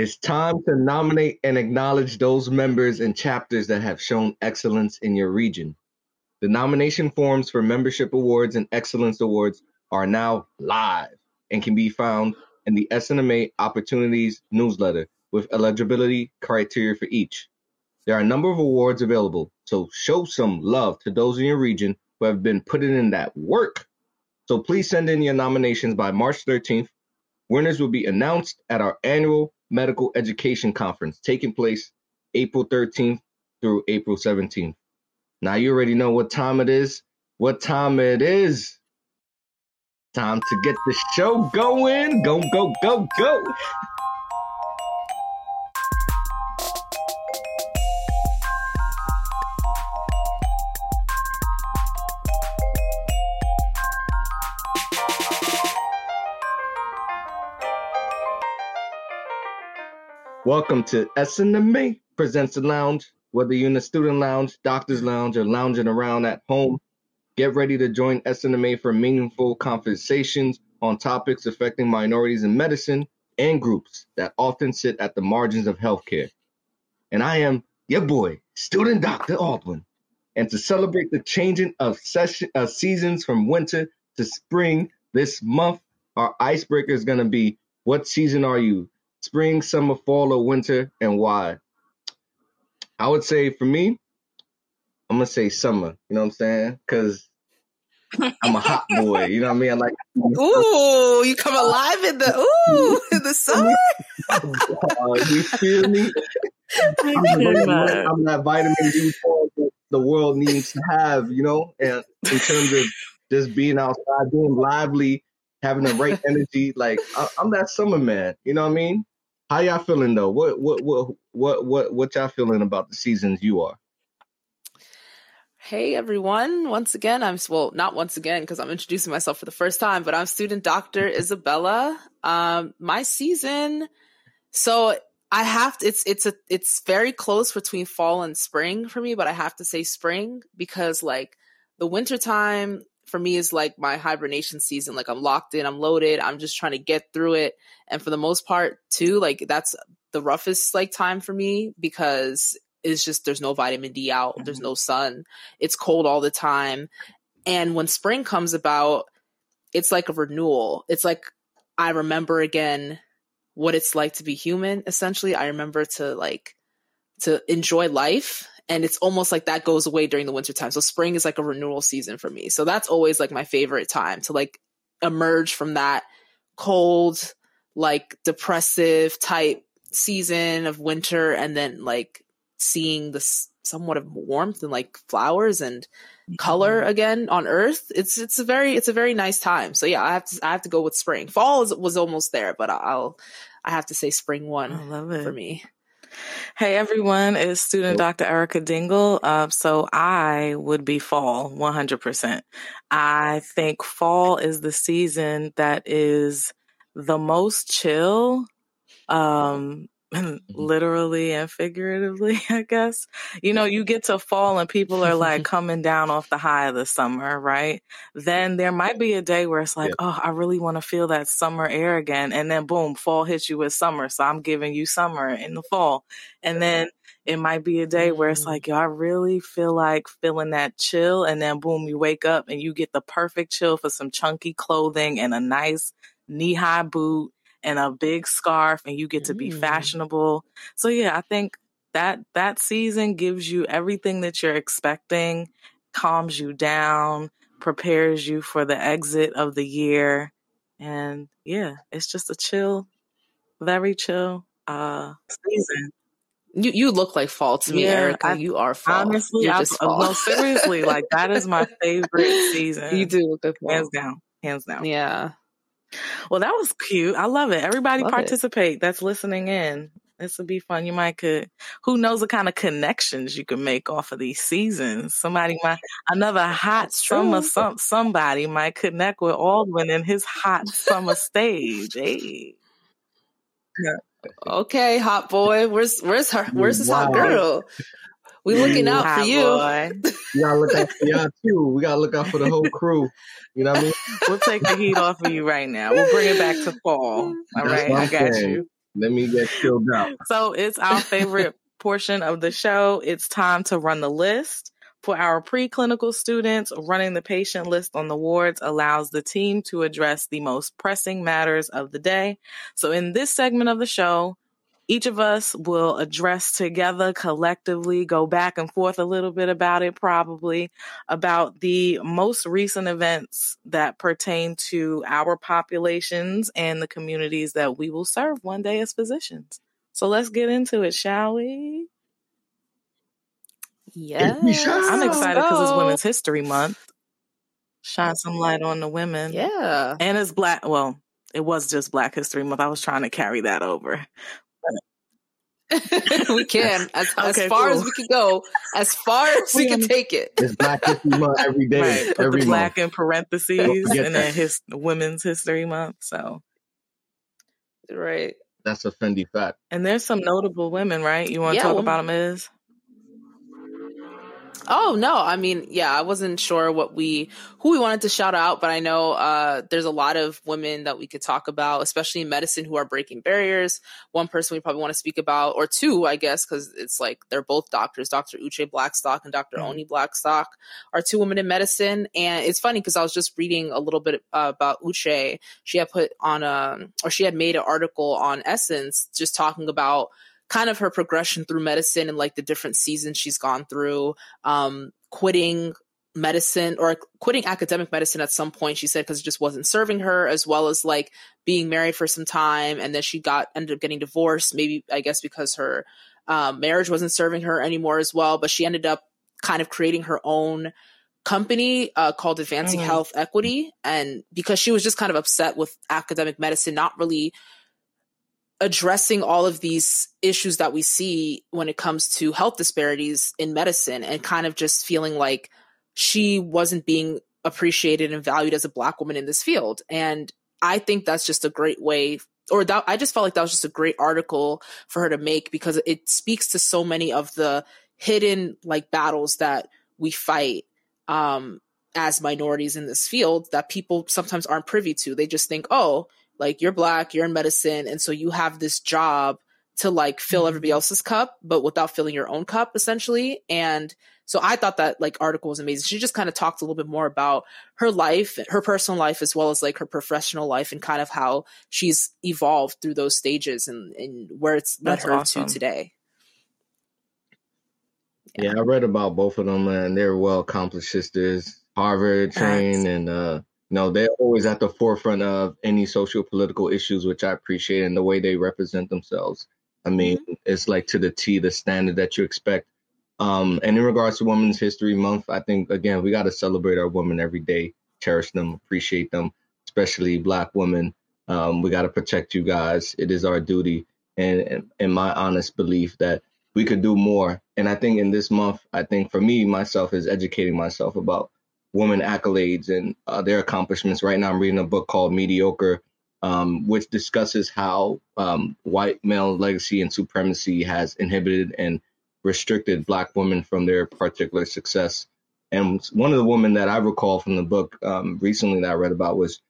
It's time to nominate and acknowledge those members and chapters that have shown excellence in your region. The nomination forms for membership awards and excellence awards are now live and can be found in the SNMA Opportunities newsletter with eligibility criteria for each. There are a number of awards available, so show some love to those in your region who have been putting in that work. So please send in your nominations by March 13th. Winners will be announced at our annual Medical Education Conference taking place April 13th through April 17th. Now you already know what time it is. What time it is? Time to get the show going. Go, go, go, go. Welcome to SNMA Presents the Lounge. Whether you're in the student lounge, doctor's lounge, or lounging around at home, get ready to join SNMA for meaningful conversations on topics affecting minorities in medicine and groups that often sit at the margins of healthcare. And I am your boy, student Dr. Aldwin. And to celebrate the changing of session, uh, seasons from winter to spring this month, our icebreaker is going to be what season are you? Spring, summer, fall, or winter, and why? I would say for me, I'm gonna say summer. You know what I'm saying? Because I'm a hot boy. You know what I mean? I like. Ooh, you come alive in the ooh in the summer. uh, you feel me? I'm, I'm that vitamin D that the world needs to have. You know, and in terms of just being outside, being lively, having the right energy. Like I, am that summer man. You know what I mean? How y'all feeling though? What what what what what y'all feeling about the seasons you are? Hey everyone! Once again, I'm well, not once again because I'm introducing myself for the first time, but I'm student doctor Isabella. Um, my season, so I have to. It's it's a it's very close between fall and spring for me, but I have to say spring because like the winter time for me is like my hibernation season. Like I'm locked in, I'm loaded, I'm just trying to get through it. And for the most part, too, like that's the roughest like time for me because it's just there's no vitamin D out, mm-hmm. there's no sun, it's cold all the time. And when spring comes about, it's like a renewal. It's like I remember again what it's like to be human, essentially. I remember to like to enjoy life and it's almost like that goes away during the winter time. So spring is like a renewal season for me. So that's always like my favorite time to like emerge from that cold, like depressive type season of winter and then like seeing this somewhat of warmth and like flowers and mm-hmm. color again on earth it's it's a very it's a very nice time so yeah i have to i have to go with spring fall is, was almost there but i'll i have to say spring one I love it. for me Hey everyone, it's student Dr. Erica Dingle. Uh, so I would be fall 100%. I think fall is the season that is the most chill. Um, Mm-hmm. literally and figuratively, I guess. You know, you get to fall and people are like coming down off the high of the summer, right? Then there might be a day where it's like, yeah. oh, I really want to feel that summer air again. And then boom, fall hits you with summer. So I'm giving you summer in the fall. And then it might be a day where it's mm-hmm. like, yo, I really feel like feeling that chill. And then boom, you wake up and you get the perfect chill for some chunky clothing and a nice knee high boot and a big scarf and you get to be mm. fashionable. So yeah, I think that that season gives you everything that you're expecting, calms you down, prepares you for the exit of the year. And yeah, it's just a chill, very chill uh season. You you look like fall to me, yeah, Erica. I, you are fall. Honestly, You're I, fall. no, seriously, like that is my favorite season. You do look like fall. hands down, hands down. Yeah. Well, that was cute. I love it. Everybody love participate it. that's listening in. This would be fun. You might could, who knows what kind of connections you can make off of these seasons. Somebody might, another hot summer, some, somebody might connect with Aldwin in his hot summer stage. Hey. Okay, hot boy. Where's, where's her, where's this wow. hot girl? We looking out for you. we gotta look out for y'all too. We gotta look out for the whole crew. You know what I mean? We'll take the heat off of you right now. We'll bring it back to fall. All That's right, I got saying. you. Let me get chilled out. So it's our favorite portion of the show. It's time to run the list. For our preclinical students, running the patient list on the wards allows the team to address the most pressing matters of the day. So in this segment of the show, each of us will address together collectively, go back and forth a little bit about it, probably about the most recent events that pertain to our populations and the communities that we will serve one day as physicians. So let's get into it, shall we? Yes. I'm excited because it's Women's History Month. Shine some light on the women. Yeah. And it's black. Well, it was just Black History Month. I was trying to carry that over. we can as, okay, as far cool. as we can go, as far as we can take it. It's Black History Month every day. Right. Put every the black month. in parentheses and then his Women's History Month. So, right. That's a Fendi fact. And there's some notable women, right? You want to yeah, talk well, about them, Is? Oh no, I mean, yeah, I wasn't sure what we who we wanted to shout out, but I know uh, there's a lot of women that we could talk about, especially in medicine, who are breaking barriers. One person we probably want to speak about, or two, I guess, because it's like they're both doctors. Dr. Uche Blackstock and Dr. Mm-hmm. Oni Blackstock are two women in medicine, and it's funny because I was just reading a little bit uh, about Uche. She had put on a, or she had made an article on Essence, just talking about kind of her progression through medicine and like the different seasons she's gone through, um, quitting medicine or quitting academic medicine at some point she said because it just wasn't serving her as well as like being married for some time and then she got ended up getting divorced maybe i guess because her um, marriage wasn't serving her anymore as well but she ended up kind of creating her own company uh, called advancing mm-hmm. health equity and because she was just kind of upset with academic medicine not really addressing all of these issues that we see when it comes to health disparities in medicine and kind of just feeling like she wasn't being appreciated and valued as a black woman in this field. And i think that's just a great way or that i just felt like that was just a great article for her to make because it speaks to so many of the hidden like battles that we fight um as minorities in this field that people sometimes aren't privy to. They just think oh like you're black, you're in medicine, and so you have this job to like fill mm-hmm. everybody else's cup, but without filling your own cup, essentially. And so I thought that like article was amazing. She just kind of talked a little bit more about her life, her personal life, as well as like her professional life and kind of how she's evolved through those stages and, and where it's led That's her awesome. to today. Yeah. yeah. I read about both of them and they're well accomplished sisters, Harvard trained and uh no, they're always at the forefront of any social political issues, which I appreciate, and the way they represent themselves. I mean, mm-hmm. it's like to the T, the standard that you expect. Um, and in regards to Women's History Month, I think again we got to celebrate our women every day, cherish them, appreciate them, especially Black women. Um, we got to protect you guys. It is our duty, and in my honest belief that we could do more. And I think in this month, I think for me myself is educating myself about women accolades and uh, their accomplishments. Right now, I'm reading a book called Mediocre, um, which discusses how um, white male legacy and supremacy has inhibited and restricted Black women from their particular success. And one of the women that I recall from the book um, recently that I read about was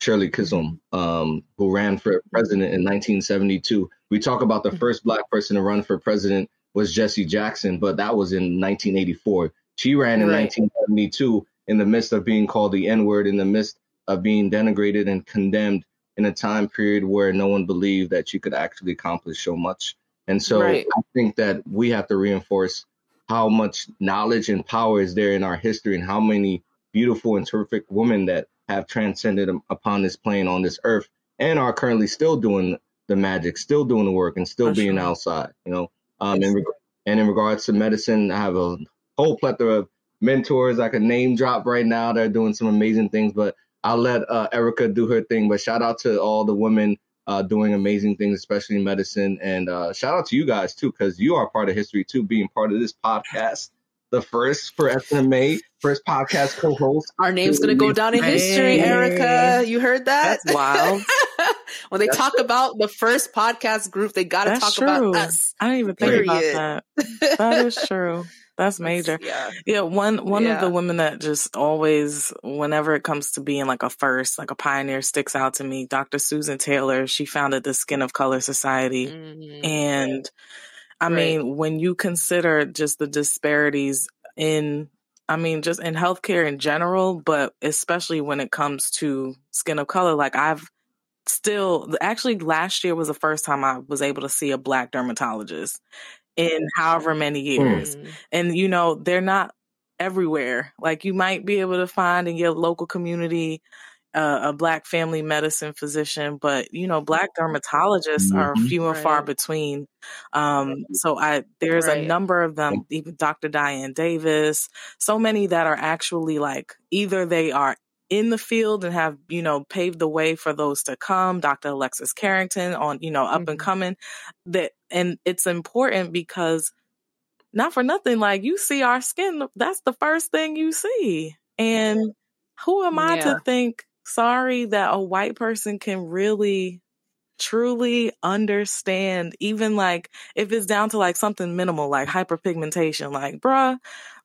Shirley Chisholm, um, who ran for president in 1972. We talk about the first Black person to run for president was Jesse Jackson, but that was in 1984. She ran in right. 1972 in the midst of being called the N word, in the midst of being denigrated and condemned in a time period where no one believed that you could actually accomplish so much. And so right. I think that we have to reinforce how much knowledge and power is there in our history and how many beautiful and terrific women that have transcended upon this plane on this earth and are currently still doing the magic, still doing the work and still For being sure. outside, you know. Um, and, and in regards to medicine, I have a whole plethora of mentors I could name drop right now. They're doing some amazing things, but I'll let uh, Erica do her thing. But shout out to all the women uh, doing amazing things, especially in medicine. And uh, shout out to you guys too, because you are part of history too, being part of this podcast. The first for SNMA, first podcast co-host. Our name's gonna go down in history, Erica. You heard that? That's wild. when they That's talk true. about the first podcast group, they got to talk true. about us. I didn't even think Period. about that. That is true. That's major. yeah. Yeah, one one of the women that just always, whenever it comes to being like a first, like a pioneer, sticks out to me. Dr. Susan Taylor. She founded the Skin of Color Society, Mhm. and I Right. mean, when you consider just the disparities in, I mean, just in healthcare in general, but especially when it comes to skin of color, like I've still actually last year was the first time I was able to see a black dermatologist in however many years. Mhm. And you know, they're not everywhere. Like you might be able to find in your local community uh, a black family medicine physician, but you know, black dermatologists are Mhm. few and far between. Um, so I there's a number of them, even Dr. Diane Davis, so many that are actually like either they are in the field and have you know paved the way for those to come dr alexis carrington on you know up and Mhm. coming that and it's important because not for nothing like you see our skin that's the first thing you see and who am i Yeah. to think sorry that a white person can really truly understand even like if it's down to like something minimal like hyperpigmentation like bruh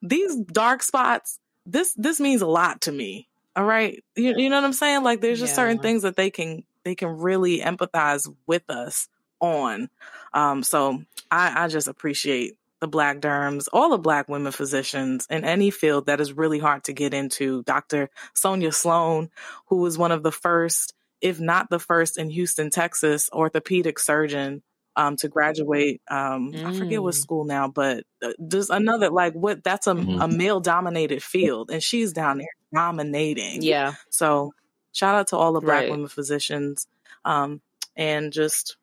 these dark spots this this means a lot to me all right. You, you know what i'm saying? Like there's just certain things that they can they can really empathize with us on. Um so i i just appreciate the black derms all the black women physicians in any field that is really hard to get into. Dr sonia sloan who was one of the first if not the first in houston texas orthopedic surgeon um, to graduate. Um, I forget what Mm. school now, but uh, just another like what that's a, Mhm. a male dominated field, and she's down there dominating. Yeah. So shout out to all the black Right. women physicians, um, and just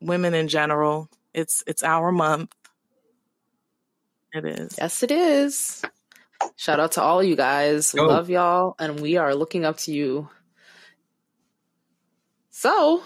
women in general. It's it's our month. It is. Yes, it is. Shout out to all you guys. Go. love y'all, and we are looking up to you. So,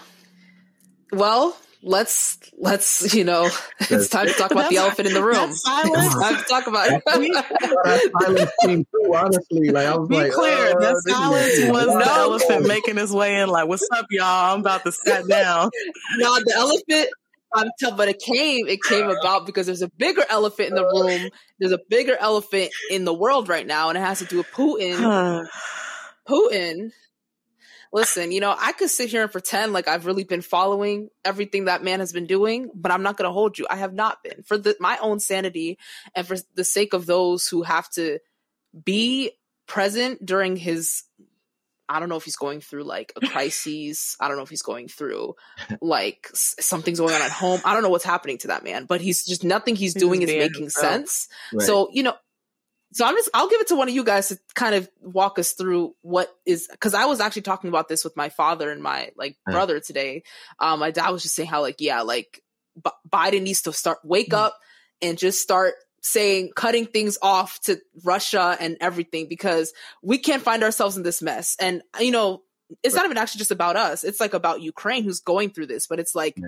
well, let's let's you know, it's time to talk about the elephant in the room. That's silence. Time to talk about that silence came through, honestly. Like I was Be like, clear, oh, that this silence was the No. elephant making his way in. Like, what's up, y'all? I'm about to sit down. no, the elephant. I'm tell, but it came. It came about because there's a bigger elephant in the room. There's a bigger elephant in the world right now, and it has to do with Putin. Putin. Listen, you know, I could sit here and pretend like I've really been following everything that man has been doing, but I'm not going to hold you. I have not been for the, my own sanity and for the sake of those who have to be present during his. I don't know if he's going through like a crisis. I don't know if he's going through like something's going on at home. I don't know what's happening to that man, but he's just nothing he's, He's doing is making himself. sense. Right. So, you know, so I'm just I'll give it to one of you guys to kind of walk us through what is because I was actually talking about this with my father and my like brother today. Um, my dad was just saying how like yeah, like B- Biden needs to start wake Mm. up and just start saying cutting things off to Russia and everything because we can't find ourselves in this mess. And you know, it's not even actually just about us. It's like about Ukraine who's going through this, but it's like Yeah.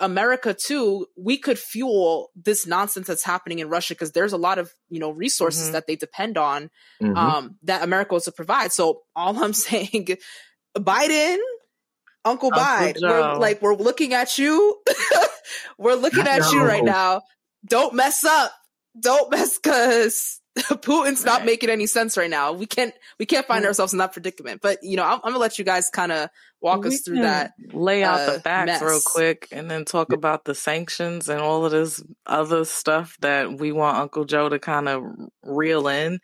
America too, we could fuel this nonsense that's happening in Russia because there's a lot of you know resources Mhm. that they depend on Mhm. um, that America was to provide. So all I'm saying, Biden, Uncle Uncle Biden, we're like we're looking at you. we're looking at you right now. Don't mess up. Don't mess because Putin's not Right. making any sense right now. We can't we can't find Mm. ourselves in that predicament. But you know, I'm, I'm gonna let you guys kind of walk We us through that. Lay out uh, the facts real quick and then talk about the sanctions and all of this other stuff that we want Uncle Joe to kind of reel in.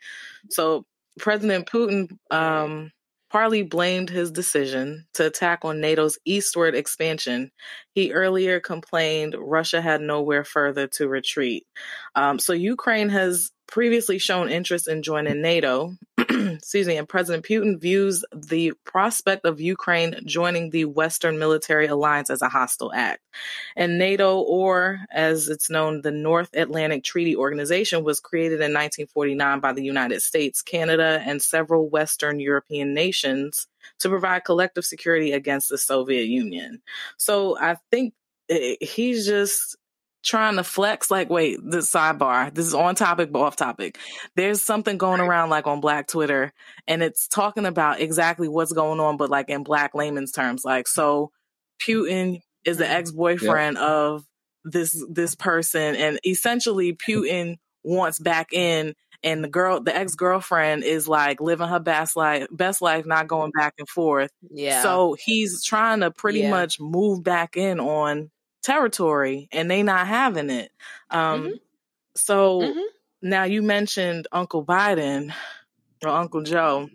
So President Putin um, partly blamed his decision to attack on NATO's eastward expansion. He earlier complained Russia had nowhere further to retreat. Um, so Ukraine has previously shown interest in joining NATO. Excuse me, and President Putin views the prospect of Ukraine joining the Western military alliance as a hostile act. And NATO, or as it's known, the North Atlantic Treaty Organization, was created in 1949 by the United States, Canada, and several Western European nations to provide collective security against the Soviet Union. So I think eh, he's just trying to flex like wait this sidebar this is on topic but off topic there's something going around like on black twitter and it's talking about exactly what's going on but like in black layman's terms like so putin is the Mhm. ex-boyfriend of this this person and essentially putin wants back in and the girl the ex-girlfriend is like living her best life best life not going back and forth Yeah. so he's trying to pretty Yeah. much move back in on territory and they not having it um Mhm. so Mhm. now you mentioned uncle biden or uncle joe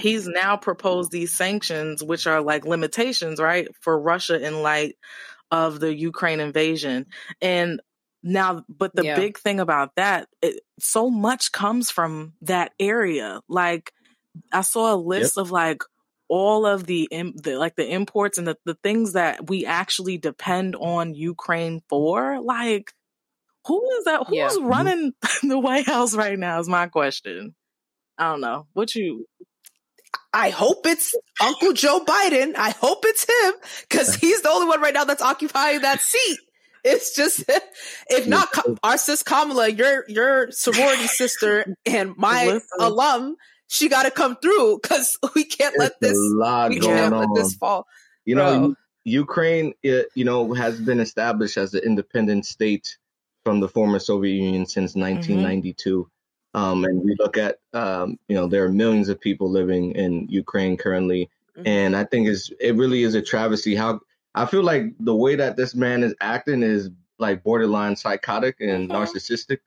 he's now proposed these sanctions which are like limitations right for russia in light of the ukraine invasion and now but the Yeah. big thing about that it, so much comes from that area like i saw a list of like all of the, the like the imports and the, the things that we actually depend on ukraine for like who is that who's Yeah. Mm-hmm. running the white house right now is my question i don't know what you I hope it's Uncle Joe Biden. I hope it's him because he's the only one right now that's occupying that seat. It's just, if not our sis Kamala, your your sorority sister and my Listen. alum, she got to come through because we can't let this a lot we going can't on. let this fall. You know, Bro. Ukraine, it, you know, has been established as an independent state from the former Soviet Union since 1992. Um, and we look at, um, you know, there are millions of people living in Ukraine currently, Mhm. and I think it's it really is a travesty. How I feel like the way that this man is acting is like borderline psychotic and Mhm. narcissistic,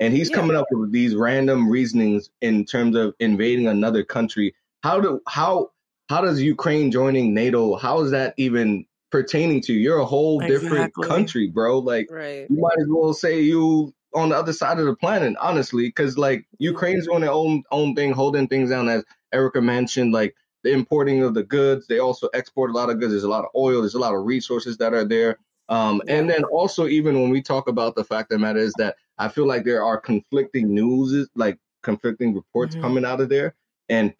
and he's Yeah. coming up with these random reasonings in terms of invading another country. How do how how does Ukraine joining NATO? How is that even pertaining to you? You're a whole different country, bro. Like Right. you might as well say you on the other side of the planet, honestly, because like Ukraine's mm-hmm. doing their own own thing, holding things down. As Erica mentioned, like the importing of the goods, they also export a lot of goods. There's a lot of oil. There's a lot of resources that are there. Um, and then also even when we talk about the fact of the matter is that I feel like there are conflicting news, like conflicting reports Mhm. coming out of there, and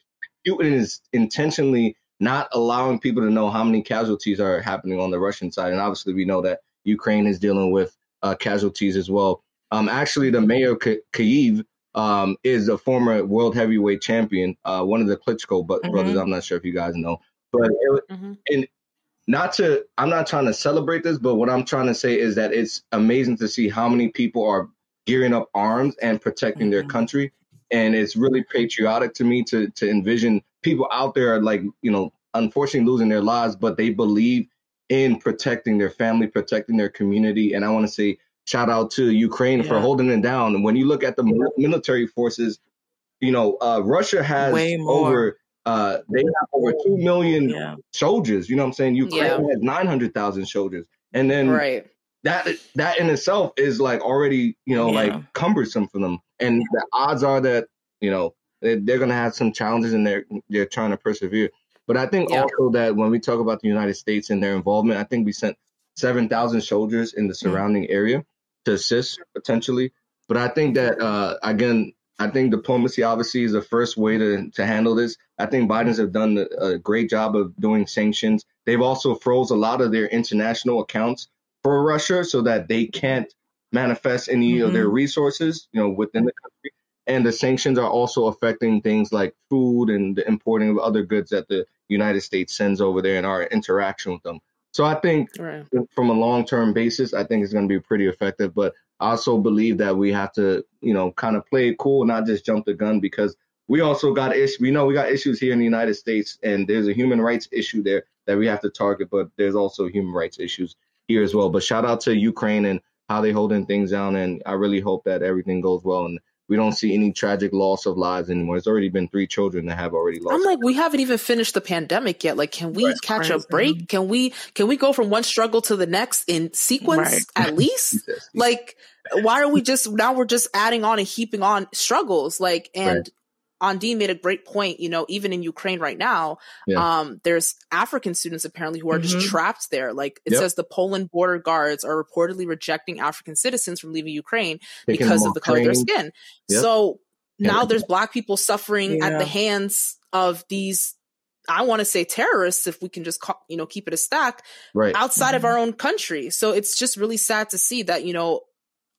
Putin is intentionally not allowing people to know how many casualties are happening on the Russian side. And obviously, we know that Ukraine is dealing with uh, casualties as well. Um, actually, the mayor of K- Kyiv um, is a former world heavyweight champion, uh, one of the Klitschko but Mhm. brothers. I'm not sure if you guys know, but it, Mhm. Not to I'm not trying to celebrate this, but what I'm trying to say is that it's amazing to see how many people are gearing up arms and protecting their Mhm. country. And it's really patriotic to me to to envision people out there like, you know, unfortunately losing their lives, but they believe in protecting their family, protecting their community. And I want to say shout out to Ukraine for holding it down. And when you look at the military forces, you know, uh, Russia has Way more. over uh, they have over two million yeah soldiers. You know what I'm saying? Ukraine Yeah. has 900,000 soldiers. And then Right. that that in itself is like already, you know, Yeah. like cumbersome for them. And the odds are that, you know, they- they're going to have some challenges and they're they're trying to persevere. But I think also that when we talk about the United States and their involvement, I think we sent 7,000 soldiers in the surrounding area to assist potentially. But I think that uh, again, I think diplomacy obviously is the first way to to handle this. I think Biden's have done a, great job of doing sanctions. They've also froze a lot of their international accounts for Russia so that they can't manifest any of their mm-hmm. resources, you know, within the country. And the sanctions are also affecting things like food and the importing of other goods that the United States sends over there and our interaction with them. So I think Right. from a long term basis, I think it's going to be pretty effective. But I also believe that we have to, you know, kind of play it cool, not just jump the gun, because we also got issues. We know we got issues here in the United States, and there's a human rights issue there that we have to target. But there's also human rights issues here as well. But shout out to Ukraine and how they holding things down, and I really hope that everything goes well and we don't see any tragic loss of lives anymore. It's already been three children that have already lost. I'm like, we haven't even finished the pandemic yet. Like, can we Right. catch a mm-hmm. break? Can we can we go from one struggle to the next in sequence Right. at least? Jesus. like, why are we just now we're just adding on and heaping on struggles? Like, and Right. Andine made a great point. You know, even in Ukraine right now, Yeah. um, there's African students apparently who are just Mhm. trapped there. Like it Yep. says, the Poland border guards are reportedly rejecting African citizens from leaving Ukraine Taking because of the off color of their skin. Yep. So Yeah. now there's black people suffering at the hands of these I want to say terrorists if we can just call, you know keep it a stack Right. outside of Mhm. our own country. So it's just really sad to see that you know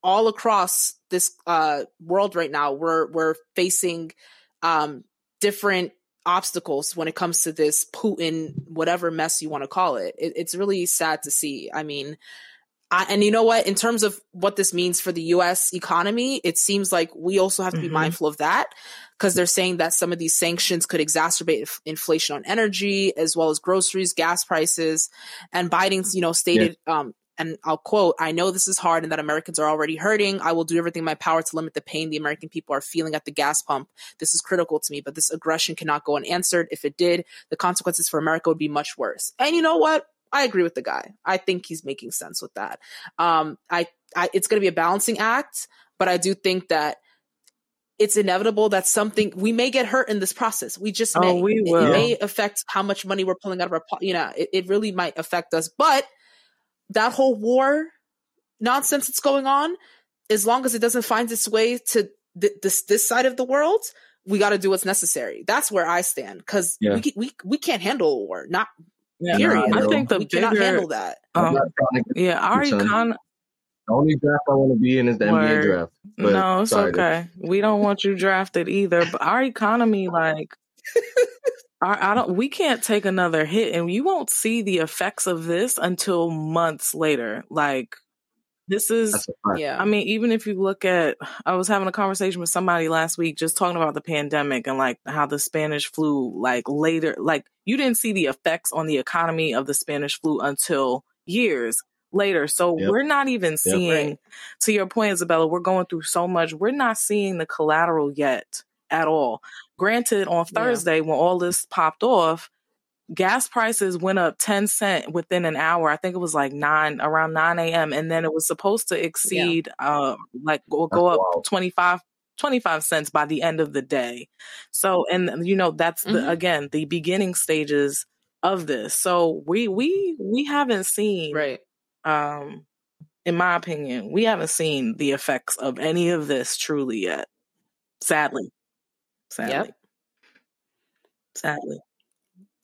all across this uh world right now we're we're facing um different obstacles when it comes to this Putin whatever mess you want to call it. it. It's really sad to see. I mean, I, and you know what? In terms of what this means for the U.S. economy, it seems like we also have to be Mhm. mindful of that because they're saying that some of these sanctions could exacerbate inf- inflation on energy as well as groceries, gas prices, and Biden's, you know, stated, um, and I'll quote, I know this is hard and that Americans are already hurting. I will do everything in my power to limit the pain the American people are feeling at the gas pump. This is critical to me, but this aggression cannot go unanswered. If it did, the consequences for America would be much worse. And you know what? I agree with the guy. I think he's making sense with that. Um, I, I, it's going to be a balancing act, but I do think that it's inevitable that something we may get hurt in this process. We just Oh, may. we will. It may affect how much money we're pulling out of our, you know, it, it really might affect us. But that whole war nonsense that's going on, as long as it doesn't find its way to th- this this side of the world, we got to do what's necessary. That's where I stand because Yeah. we, we we can't handle a war. Not Yeah, period. I I think the we cannot handle that. Um, not trying to get yeah, our son. econ. the only draft I want to be in is the NBA draft. But No, it's sorry, okay. We don't want you drafted either. But our economy, like, our, I don't. We can't take another hit, and you won't see the effects of this until months later. Like, this is. That's a fact. Yeah. I mean, even if you look at, I was having a conversation with somebody last week just talking about the pandemic and like how the Spanish flu, like later, like you didn't see the effects on the economy of the Spanish flu until years later. So Yep. we're not even seeing, Right. to your point, Isabella, we're going through so much. We're not seeing the collateral yet at all. Granted, on Yeah. Thursday, when all this popped off, gas prices went up 10 cent within an hour. I think it was like 9 around 9 a.m. And then it was supposed to exceed uh like or go up wild. 25 25 cents by the end of the day. So and you know that's the Mhm. again the beginning stages of this. So we we we haven't seen Right. um in my opinion, we haven't seen the effects of any of this truly yet. Sadly. Sadly. Yep. Sadly.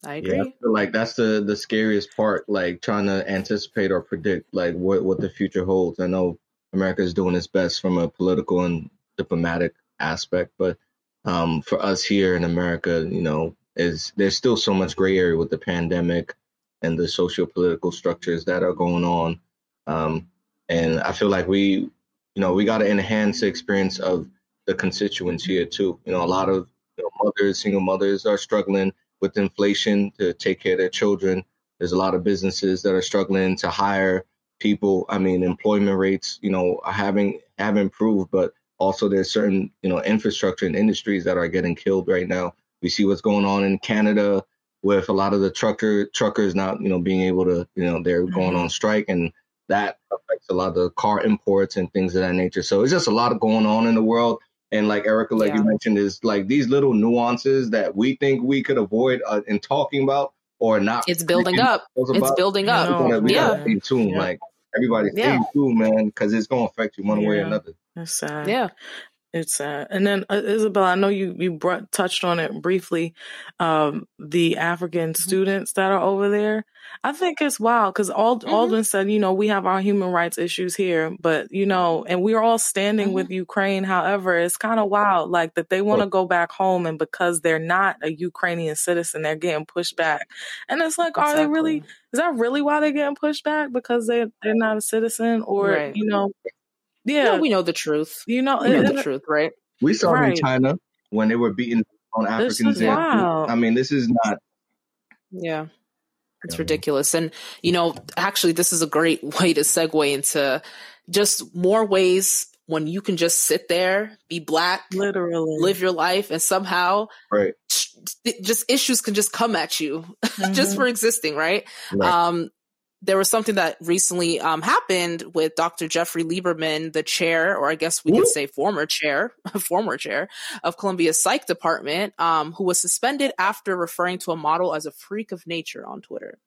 I Yeah, I agree. feel like that's the the scariest part, like trying to anticipate or predict like what what the future holds. I know America is doing its best from a political and diplomatic aspect, but um, for us here in America, you know, is there's still so much gray area with the pandemic and the socio political structures that are going on. Um, and I feel like we, you know, we got to enhance the experience of the constituents here too. You know, a lot of you know, mothers, single mothers, are struggling with inflation to take care of their children. There's a lot of businesses that are struggling to hire people. I mean, employment rates, you know, are having have improved, but also there's certain, you know, infrastructure and industries that are getting killed right now. We see what's going on in Canada with a lot of the trucker truckers not, you know, being able to, you know, they're going Mhm. on strike and that affects a lot of the car imports and things of that nature. So it's just a lot of going on in the world. And like Erica, like you mentioned, is like these little nuances that we think we could avoid uh, in talking about or not. It's building speaking up. about. It's building You up. know, We gotta, Yeah. gotta stay tuned. Yeah. Like everybody stay Yeah. tuned, man, because it's gonna affect you one way or another. It's sad. Yeah. It's sad. And then uh, Isabel, I know you you brought, touched on it briefly. Um, the African Mm-hmm. students that are over there. I think it's wild because Ald- Mhm. Aldwin said, you know, we have our human rights issues here, but you know, and we're all standing Mhm. with Ukraine. However, it's kind of wild, like that they want to go back home, and because they're not a Ukrainian citizen, they're getting pushed back. And it's like, are they really? Is that really why they're getting pushed back? Because they they're not a citizen, or Right. you know, No, yeah, we know the truth. you know, We know the truth, right? We saw it in China when they were beating on Africans is there. wild. I mean, this is not. Yeah. It's Yeah. ridiculous. And, you know, actually, this is a great way to segue into just more ways when you can just sit there, be black, literally live your life, and somehow Right. just issues can just come at you just Mhm. for existing, right? Right. Um, there was something that recently um, happened with Dr. Jeffrey Lieberman, the chair, or I guess we could say former chair, former chair of Columbia's psych department, um, who was suspended after referring to a model as a freak of nature on Twitter.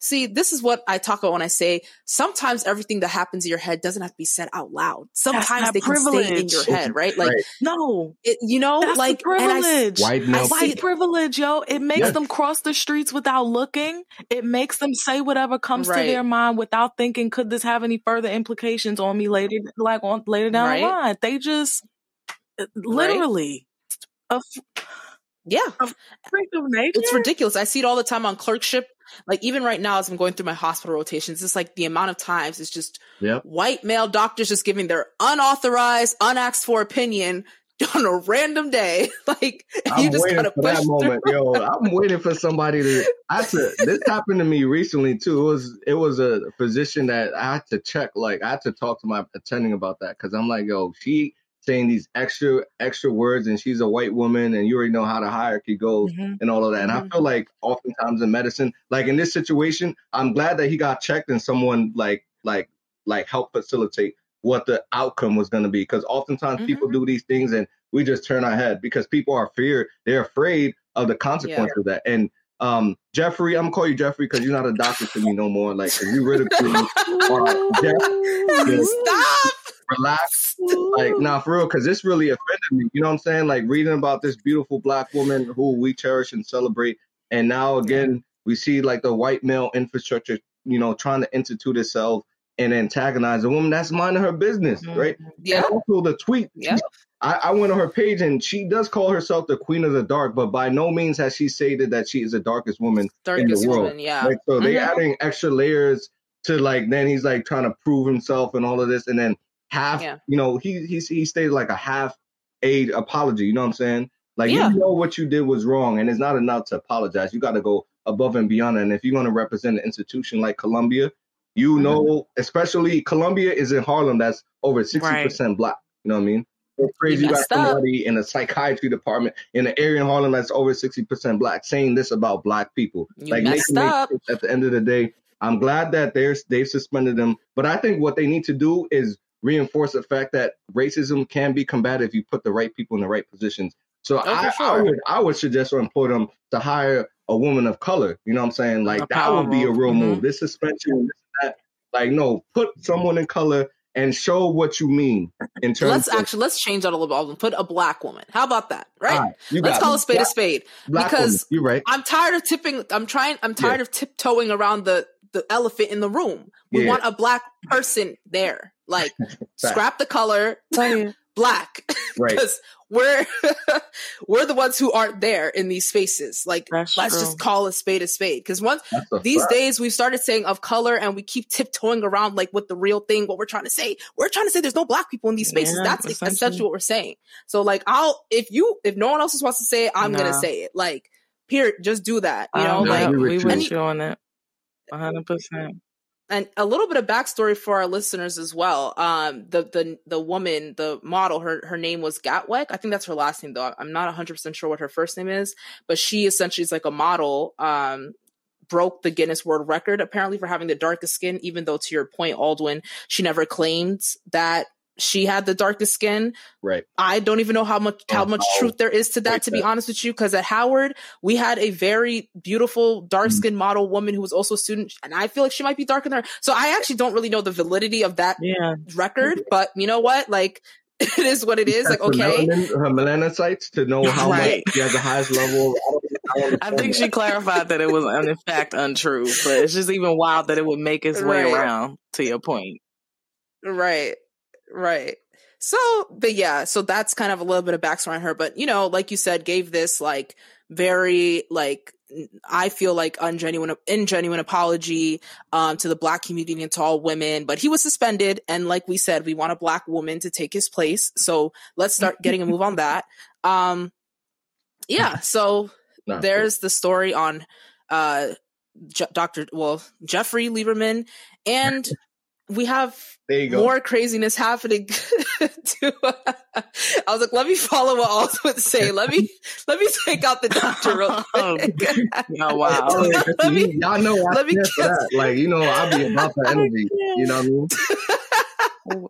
See, this is what I talk about when I say sometimes everything that happens in your head doesn't have to be said out loud. Sometimes that they can stay in your head, right? Like, Right. no it, you know, that's like, the and I s- privilege White I male. see white privilege yo it makes Yes. them cross the streets without looking it makes them say whatever comes to their mind without thinking could this have any further implications on me later like on later down the line they just uh, literally a, f- yeah, a freak of nature it's ridiculous. I see it all the time on clerkship. Like even right now as I'm going through my hospital rotations, it's like the amount of times it's just Yep. white male doctors just giving their unauthorized, unasked for opinion on a random day. like you I'm just waiting gotta for push that through. moment, yo. I'm waiting for somebody to. I said. This happened to me recently too. It was it was a physician that I had to check. Like I had to talk to my attending about that because I'm like, yo, she saying these extra extra words, and she's a white woman, and you already know how the hierarchy goes Mhm. and all of that. And I Mhm. feel like oftentimes in medicine, like in this situation, I'm glad that he got checked and someone like like like help facilitate what the outcome was going to be. Because oftentimes people do these things and we just turn our head because people are fear they're afraid of the consequence of that. And um, Jeffrey, I'm gonna call you Jeffrey because you're not a doctor to me no more. Like you ridicule Jeff, Stop. Relax. Like, nah, for real, because this really offended me. You know what I'm saying? Like reading about this beautiful black woman who we cherish and celebrate, and now again we see like the white male infrastructure, you know, trying to institute itself and antagonize a woman that's minding her business, right? Yeah. And also the tweet. Yeah. I, I went on her page and she does call herself the queen of the dark, but by no means has she stated that she is the darkest woman Darkest world, woman. Yeah. Like, so they Mhm. adding extra layers to like then he's like trying to prove himself and all of this, and then half, Yeah. you know, he he he stated like a half aid apology. You know what I'm saying? Like Yeah. you know what you did was wrong, and it's not enough to apologize. You got to go above and beyond. And if you're going to represent an institution like Columbia, you Mm-hmm. know, especially Columbia is in Harlem, that's over sixty percent black. You know what I mean? It's crazy. You got messed up. somebody in a psychiatry department in an area in Harlem that's over sixty percent black saying this about black people. You like messed up. at the end of the day. I'm glad that they're they've suspended them, but I think what they need to do is reinforce the fact that racism can be combated if you put the right people in the right positions. So Oh, I, I would I would suggest or employ them to hire a woman of color. You know what I'm saying? Like A that would be a real move. move. This suspension, this that. Like no, put someone in color and show what you mean in terms. Let's of, actually let's change that a little bit. Put a black woman. How about that? Right. Right, let's call it. a spade a spade. black because- woman, you're right. I'm tired of tipping. I'm trying. I'm tired of tiptoeing around the the elephant in the room. We Yeah. want a black person there. Like scrap the color, Tell black, Right. because we're we're the ones who aren't there in these spaces. Like That's let's true. just call a spade a spade. Because once these fact. days we've started saying of color and we keep tiptoeing around like what the real thing what we're trying to say we're trying to say there's no black people in these spaces Yeah, that's essentially. essentially what we're saying so like i'll if you if no one else wants to say it i'm gonna say it like period just do that you know Um, like agree we you. with And- you on that. 100%. and a little bit of backstory for our listeners as well. Um, the the the woman, the model, her her name was Gatwech. I think that's her last name though. I'm not 100 percent sure what her first name is, but she essentially is like a model. Um, broke the Guinness World Record apparently for having the darkest skin. Even though to your point, Aldwin, she never claimed that she had the darkest skin. Right. I don't even know how much how Oh, much no. truth there is to that. Like to be that. honest with you, because at Howard we had a very beautiful dark Mm. skinned model woman who was also a student, and I feel like she might be darker than her. So I actually don't really know the validity of that Yeah. record, but you know what? Like it is what it is. Like okay, melanin- her melanocytes to know how Right. much she has the highest level. I I don't I understand think she clarified that it was in fact untrue, but it's just even wild that it would make its way Right. around to your point. right, right. So, but yeah, so that's kind of a little bit of backstory on her. But you know, like you said, gave this like very like I feel like ungenuine, ingenuine apology um, to the black community and to all women. But he was suspended, and like we said, we want a black woman to take his place. So let's start getting a move on that. Um, yeah. So there's the story on uh Je- Dr. well Jeffrey Lieberman and we have there you go. more craziness happening to I was like let me follow what Alt would say let me let me take out the doctor real quick Oh, wow. Oh, yeah, 'cause Let me- you- y'all know I let me stand for that. Like you know, I'll be about the energy. You know what I mean?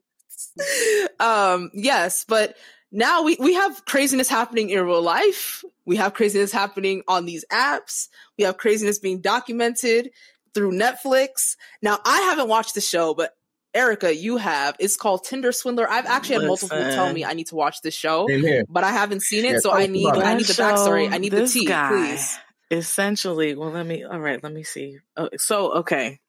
um yes but now we we have craziness happening in real life we have craziness happening on these apps we have craziness being documented through netflix. Now i haven't watched the show but erica you have. It's called tinder swindler. I've actually had multiple people tell me i need to watch this show but i haven't seen it Yeah, so i need i need the That backstory i need the tea guy please. Essentially, well, let me. All right, let me see. Oh, so, okay,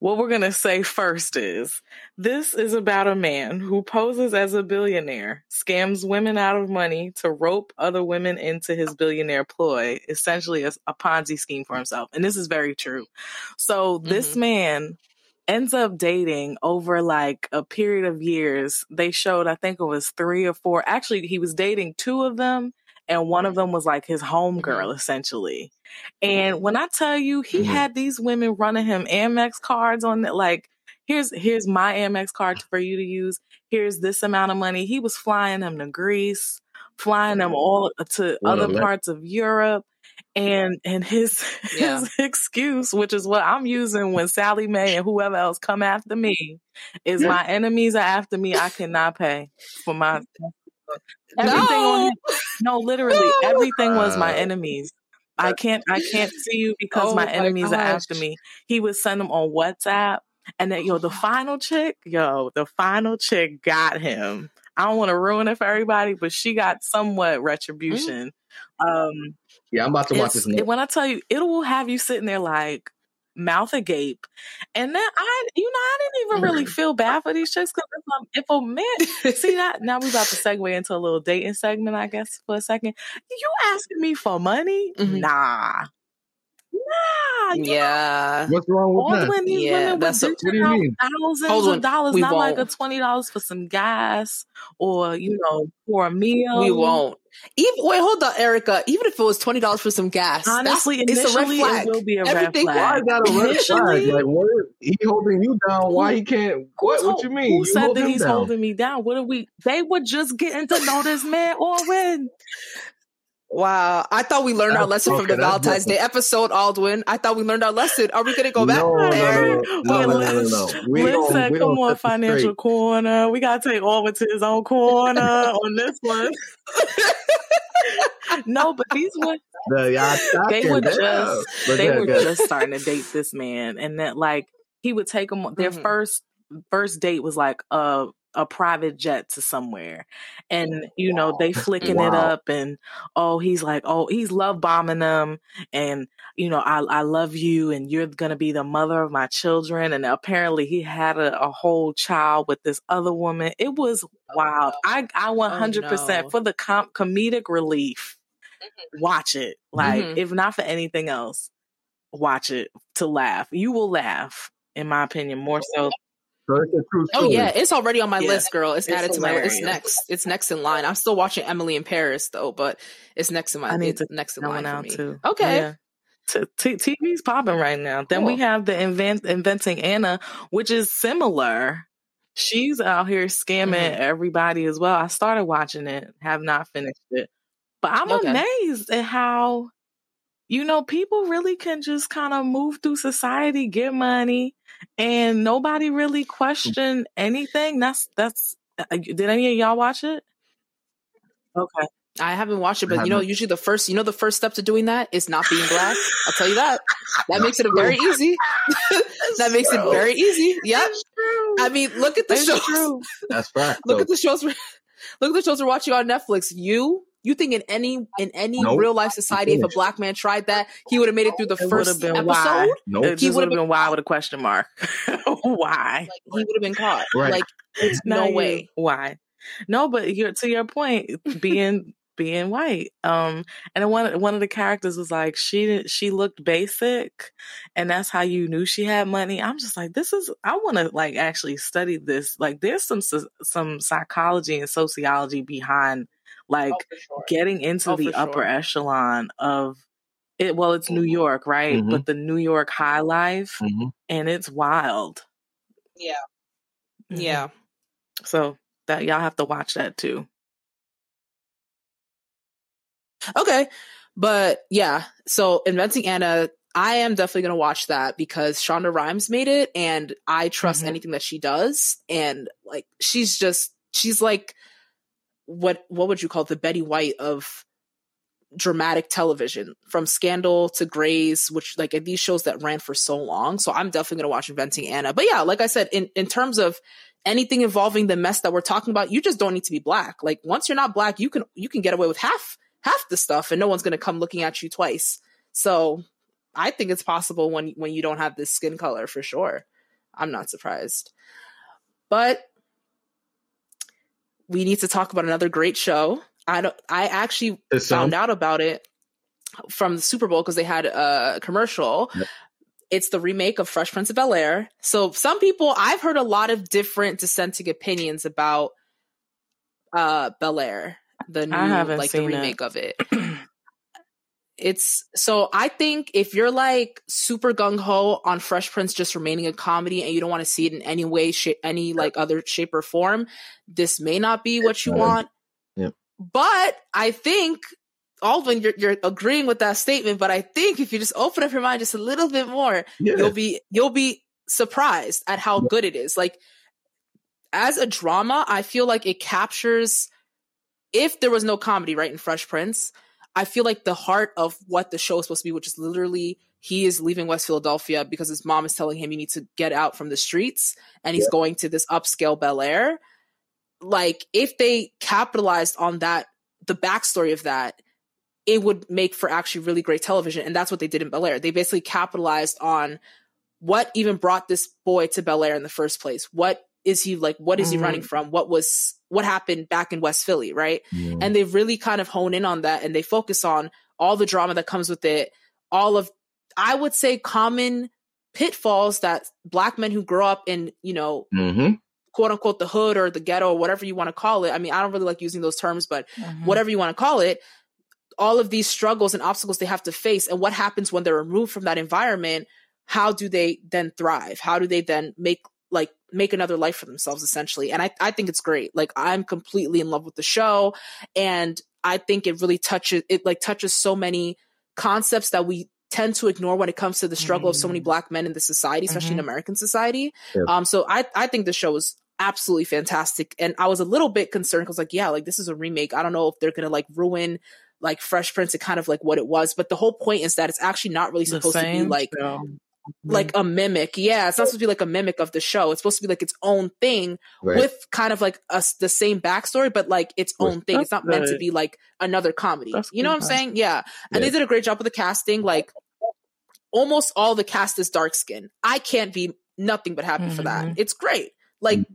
what we're going to say first is this is about a man who poses as a billionaire, scams women out of money to rope other women into his billionaire ploy, essentially a, a Ponzi scheme for himself. And this is very true. So this mm-hmm. man ends up dating over like a period of years. They showed, I think it was three or four. Actually, he was dating two of them and one of them was like his homegirl mm-hmm. essentially. And when I tell you, he mm-hmm. had these women running him Amex cards on it, like here's here's my Amex card for you to use. Here's this amount of money. He was flying them to Greece, flying them all to what other parts of Europe. And and his yeah. his excuse, which is what I'm using when Sallie Mae and whoever else come after me, is my enemies are after me. I cannot pay for my Everything no. on him. No, literally, no. everything was my enemies. I can't I can't see you because oh my, my enemies gosh. are after me. He would send them on WhatsApp. And then yo, the final chick, yo, the final chick got him. I don't want to ruin it for everybody, but she got somewhat retribution. Mm-hmm. Um Yeah, I'm about to watch this. When I tell you, it will have you sitting there like, mouth agape. And then I, you know, I didn't even really feel bad for these chicks because if, if a man, see that, now we're about to segue into a little dating segment, I guess, for a second. You asking me for money? Mm-hmm. Nah. Nah, yeah. What's wrong with that? When these yeah, women that's a, what do you mean? Thousands Hold of dollars, not won't. like a twenty dollars for some gas or you know for a meal. We won't. Even wait, hold on, Erica. Even if it was twenty dollars for some gas, honestly, it's a red flag. It will be a Everything, red flag. Why is that a red flag? Like, what? He holding you down? Why he can't? What? What you mean? Who you said that he's down? holding me down? What are we? They were just getting to know this man or when. Wow. I thought we learned our lesson okay, from the Valentine's Day episode, Aldwin. I thought we learned our lesson. Are we going to go back no, there? No, no, no, no, no, no, We Liz said, come on, financial straight. corner. We got to take over to his own corner on this one. no, but these ones, the, they were just, they were just starting to date this man. And that like, he would take them, their mm-hmm. first, first date was like, uh, a private jet to somewhere and you know they flicking wow. it up and oh he's like oh he's love bombing them and you know I, I love you and you're gonna be the mother of my children and apparently he had a, a whole child with this other woman it was wild oh, i i 100% oh, no. for the com- comedic relief mm-hmm. watch it like mm-hmm. if not for anything else watch it to laugh you will laugh in my opinion more so Oh yeah, it's already on my yeah. list, girl. It's, it's added hilarious. to my. List. It's next. It's next in line. I'm still watching Emily in Paris though, but it's next in my. I need to next in line for me. Too. Okay. Yeah. T- t- TV's popping right now. Then cool. we have the invent inventing Anna, which is similar. She's out here scamming mm-hmm. everybody as well. I started watching it, have not finished it, but I'm okay. amazed at how, you know, people really can just kind of move through society, get money, and nobody really mm. questioned anything. That's that's. Uh, did any of y'all watch it? Okay. I haven't watched it, but you know, usually the first, you know, the first step to doing that is not being black. I'll tell you that. That makes it very easy. that makes it very easy. Yep. I mean, look at the shows. True. That's right. look at the shows. Look at the shows we're watching on Netflix. You you think in any in any nope. real life society, if a black man tried that, he would have made it through the it first been episode? Why. Nope. He would have been, been why with a question mark. why? Like, he would have been caught. Right. Like it's no way. Why? No, but you're, to your point, being being white. Um, and one one of the characters was like, she she looked basic, and that's how you knew she had money. I'm just like, this is I want to like actually study this. Like, there's some some psychology and sociology behind like oh, sure. getting into oh, the upper sure. echelon of it well it's new mm-hmm. york right mm-hmm. but the new york high life mm-hmm. and it's wild yeah mm-hmm. yeah so that y'all have to watch that too okay but yeah so inventing anna i am definitely going to watch that because shonda rhimes made it and i trust mm-hmm. anything that she does and like she's just she's like what what would you call the Betty White of dramatic television from Scandal to Grey's, which like these shows that ran for so long. So I'm definitely gonna watch Inventing Anna. But yeah, like I said, in, in terms of anything involving the mess that we're talking about, you just don't need to be black. Like once you're not black, you can you can get away with half half the stuff and no one's gonna come looking at you twice. So I think it's possible when when you don't have this skin color for sure. I'm not surprised. But we need to talk about another great show. I don't. I actually found out about it from the Super Bowl because they had a commercial. Yep. It's the remake of Fresh Prince of Bel Air. So some people, I've heard a lot of different dissenting opinions about uh Bel Air, the new like the remake it. of it. it's so I think if you're like super gung ho on Fresh Prince just remaining a comedy and you don't want to see it in any way, sh- any like other shape or form, this may not be what you want. Yep. But I think Aldwin, you're, you're agreeing with that statement, but I think if you just open up your mind just a little bit more, yeah. you'll be you'll be surprised at how good it is. Like as a drama, I feel like it captures if there was no comedy, right, in Fresh Prince, I feel like the heart of what the show is supposed to be, which is literally he is leaving West Philadelphia because his mom is telling him you need to get out from the streets and he's yeah. going to this upscale Bel Air. Like if they capitalized on that, the backstory of that, it would make for actually really great television. And that's what they did in Bel Air. They basically capitalized on what even brought this boy to Bel Air in the first place. What is he like? What is mm-hmm. he running mm-hmm. from? What was what happened back in West Philly, right? Mm-hmm. And they really kind of hone in on that and they focus on all the drama that comes with it, all of I would say common pitfalls that black men who grow up in, you know, mm-hmm quote unquote the hood or the ghetto or whatever you want to call it. I mean, I don't really like using those terms, but mm-hmm. whatever you want to call it, all of these struggles and obstacles they have to face and what happens when they're removed from that environment how do they then thrive how do they then make like make another life for themselves essentially and i i think it's great like i'm completely in love with the show and i think it really touches it like touches so many concepts that we tend to ignore when it comes to the struggle mm-hmm. of so many mm. black men in the society especially mm-hmm. in american society yeah. um so i i think the show is absolutely fantastic and i was a little bit concerned because like yeah like this is a remake i don't know if they're gonna like ruin like Fresh Prince and kind of like what it was. But the whole point is that it's actually not really supposed to be like show. Like a mimic. Yeah, it's not supposed to be like a mimic of the show. It's supposed to be like its own thing right. with kind of like us the same backstory, but like its own thing. That's it's not good. meant to be like another comedy. That's you know what I'm saying? Yeah. And yeah. they did a great job with the casting. Like almost all the cast is dark skin. I can't be nothing but happy mm-hmm. for that. Mm-hmm. It's great. Like mm-hmm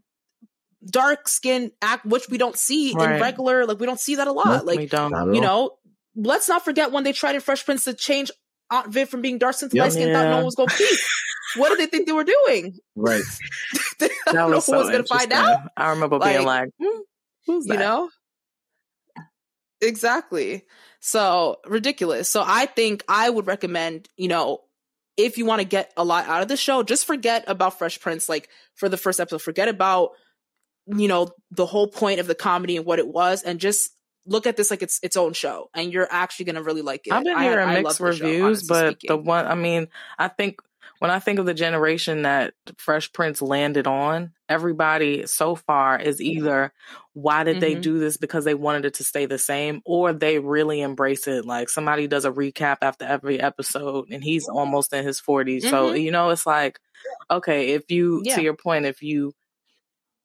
dark skin act, which we don't see right. in regular, like we don't see that a lot. Nope, like, you know, let's not forget when they tried in Fresh Prince to change Aunt Viv from being dark skin to yep. light skin, yeah. thought no one was going to peek. what did they think they were doing? Right. they that know was who so was going to find out. I remember like, being like, hmm, who's that? You know? Exactly. So ridiculous. So I think I would recommend, you know, if you want to get a lot out of the show, just forget about Fresh Prince. Like for the first episode, forget about you know, the whole point of the comedy and what it was and just look at this like it's its own show and you're actually going to really like it. I've been hearing I, mixed I reviews, show, but speaking. the one, I mean, I think when I think of the generation that Fresh Prince landed on, everybody so far is either why did mm-hmm. they do this because they wanted it to stay the same or they really embrace it. Like somebody does a recap after every episode and he's almost in his 40s. Mm-hmm. So, you know, it's like, okay, if you, yeah. to your point, if you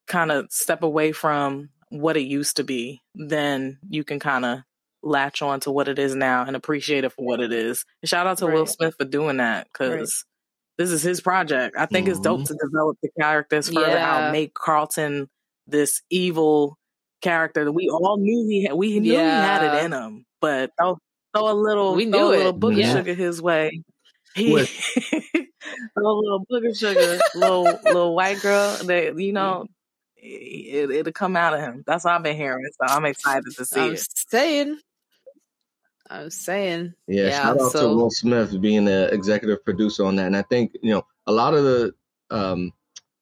kind of step away from what it used to be, then you can kind of latch on to what it is now and appreciate it for what it is. And shout out to right. Will Smith for doing that because right. this is his project. I think mm-hmm. it's dope mm-hmm. to develop the characters further yeah. out, make Carlton this evil character that we all knew he had. We knew yeah. he had it in him, but throw, throw a little, we knew a little booger yeah. sugar his way. He a little booger sugar, little little white girl that you know it, it'll come out of him. That's what I've been hearing. So I'm excited to see I'm it. Saying, I'm saying, yeah. yeah shout out so... to Will Smith being the executive producer on that, and I think you know a lot of the um,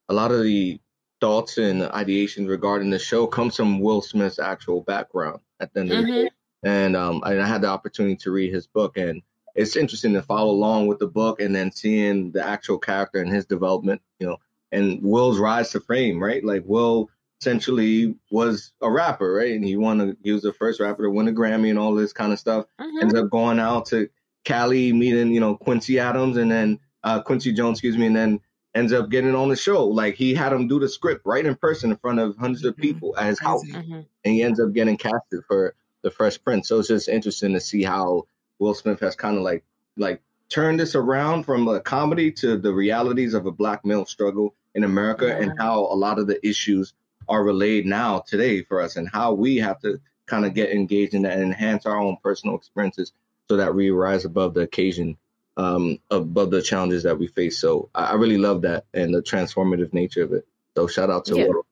a lot of the thoughts and ideations regarding the show comes from Will Smith's actual background at the end of the day. Mm-hmm. And um, I, I had the opportunity to read his book, and it's interesting to follow along with the book and then seeing the actual character and his development. You know, and Will's rise to fame, right? Like Will essentially was a rapper, right? And he won a, he was the first rapper to win a Grammy and all this kind of stuff. Mm-hmm. Ends up going out to Cali, meeting, you know, Quincy Adams and then uh, Quincy Jones, excuse me, and then ends up getting on the show. Like he had him do the script right in person in front of hundreds of mm-hmm. people at his house. Mm-hmm. And he ends up getting casted for the Fresh Prince. So it's just interesting to see how Will Smith has kind of like like turned this around from a comedy to the realities of a black male struggle in America and how a lot of the issues are relayed now today for us and how we have to kind of get engaged in that and enhance our own personal experiences so that we rise above the occasion, um, above the challenges that we face. So I, I really love that and the transformative nature of it. So shout out to Yeah. Will.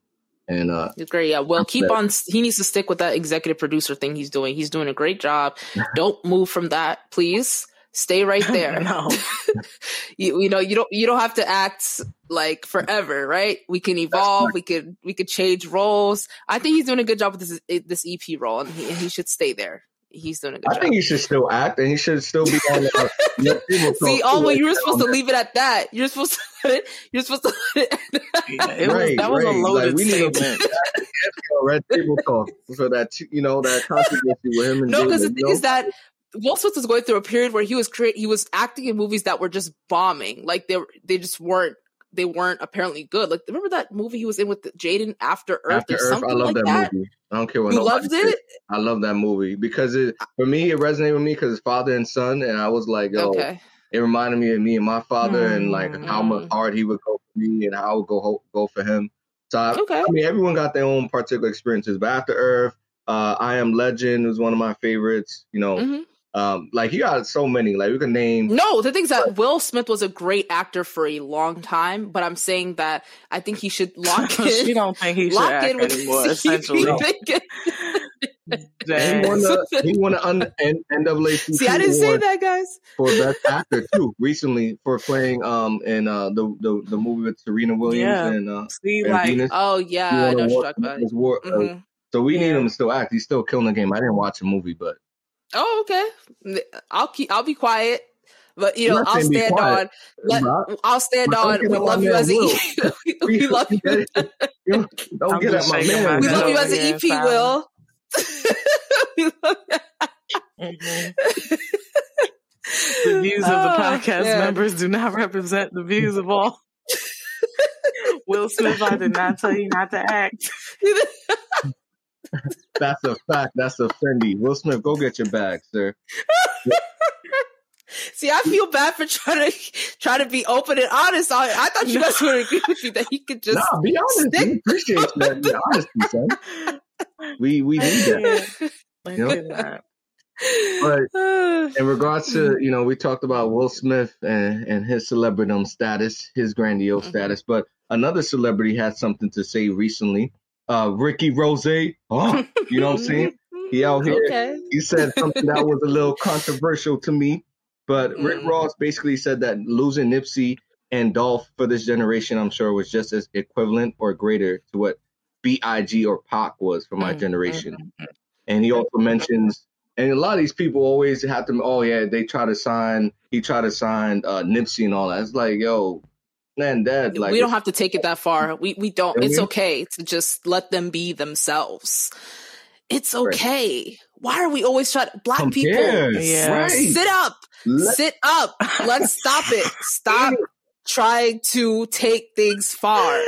And uh, It's great. Yeah. Well, keep on. He needs to stick with that executive producer thing he's doing. He's doing a great job. Don't move from that, please. Stay right there. no. you, you know, you don't you don't have to act like forever, right? We can evolve. We could we could change roles. I think he's doing a good job with this eh, this EP role, and he, he should stay there. He's doing a good I job. think he should still act and he should still be on the Red Table See, oh, well, you were supposed to leave it at that. You're supposed to. You're supposed to let it. Yeah, it was, Right, that was right. a Like, loaded we need a- statement. on Red Table Talk so that you know that controversy with him and No, because the thing is that Will Smith was going through a period where he was create he was acting in movies that were just bombing. Like they they just weren't they weren't apparently good. Like remember that movie he was in with Jaden After Earth After or Earth, something I love like that, that? movie. I don't care what You loved it? I love that movie because it for me it resonated with me because it's father and son, and I was like, yo, Okay. it reminded me of me and my father, and like how much Mm. hard he would go for me and how I would go go for him. So I, Okay. I mean, everyone got their own particular experiences, but After Earth, uh, I Am Legend was one of my favorites. You know, hmm um, like you got so many. Like we can name. No, the thing is that Will Smith was a great actor for a long time, but I'm saying that I think he should lock in. she don't think he should act in with anymore. this Essentially, He Dang. won the he won an N- NAACP See, I didn't say that, guys. for best actor too recently for playing um in uh the the, the movie with Serena Williams Yeah. and uh See, and like Venus. Oh yeah, I know an what you're award talking about. war- uh, Mhm. so we need him to still act. He's still killing the game. I didn't watch the movie, but Oh, okay. I'll keep. I'll be quiet. But you know, I'll stand quiet, on. Let, bro. I'll stand But don't on. We love you as a. Will. we, we love you. Don't get at my man. We love you as an EP. Will. we love the views of the Oh, podcast man. members do not represent the views of all. Will Smith, I did not tell you not to act. That's a fact. That's a Fendi. Will Smith, go get your bag, sir. See, I feel bad for trying to try to be open and honest. I, I thought you guys would agree with me that he could just. Nah, be honest. stick- We appreciate that. Be honest, son. We we need that. You know? But in regards to you know we talked about Will Smith and and his celebridom status, his grandiose Mhm. status, but another celebrity had something to say recently. Uh, Ricky Rose, oh, you know what I'm saying? He out here. Okay. He said something that was a little controversial to me, but Rick Mm. Ross basically said that losing Nipsey and Dolph for this generation, I'm sure, was just as equivalent or greater to what Big or Pac was for my Mm, generation. And he also mentions, and a lot of these people always have to, oh yeah, they try to sign, he tried to sign uh, Nipsey and all that. It's like, yo, man, dad, like we don't have to take it that far. We we don't. It's okay to just let them be themselves. It's Right. okay. Why are we always trying? Black compare. people, Yeah. Right. sit up, Let- sit up. Let's stop it. Stop trying to take things far.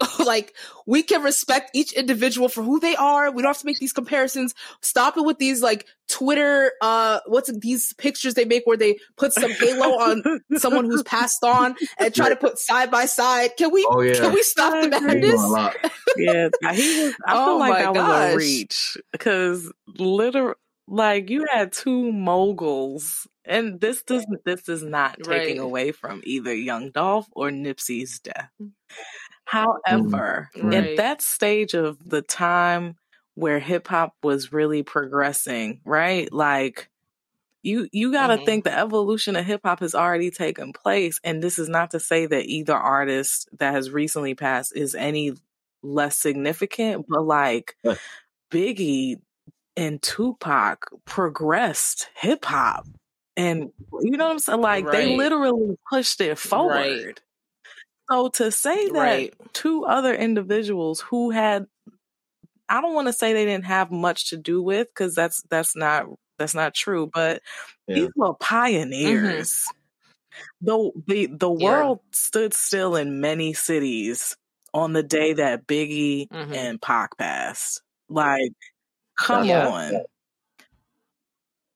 like we can respect each individual for who they are. We don't have to make these comparisons. Stop it with these like Twitter uh what's these pictures they make where they put some halo on someone who's passed on and try to put side by side. Can we Oh yeah. can we stop the agree. Madness? a lot. Yeah, he was. I Oh feel like my that was gosh. a reach because literally, like you had two moguls, and this does this is not taking Right. away from either Young Dolph or Nipsey's death. However, Mm. at Right. that stage of the time where hip hop was really progressing, right? Like you you got to Mhm. think the evolution of hip hop has already taken place and this is not to say that either artist that has recently passed is any less significant, but like Biggie and Tupac progressed hip hop. And you know what I'm saying? Like they literally pushed it forward. So to say that Right. two other individuals who had I don't want to say they didn't have much to do with because that's that's not that's not true, but Yeah. these were pioneers. The the the Yeah. world stood still in many cities on the day that Biggie Mhm. and Pac passed. Like, come Yeah. on.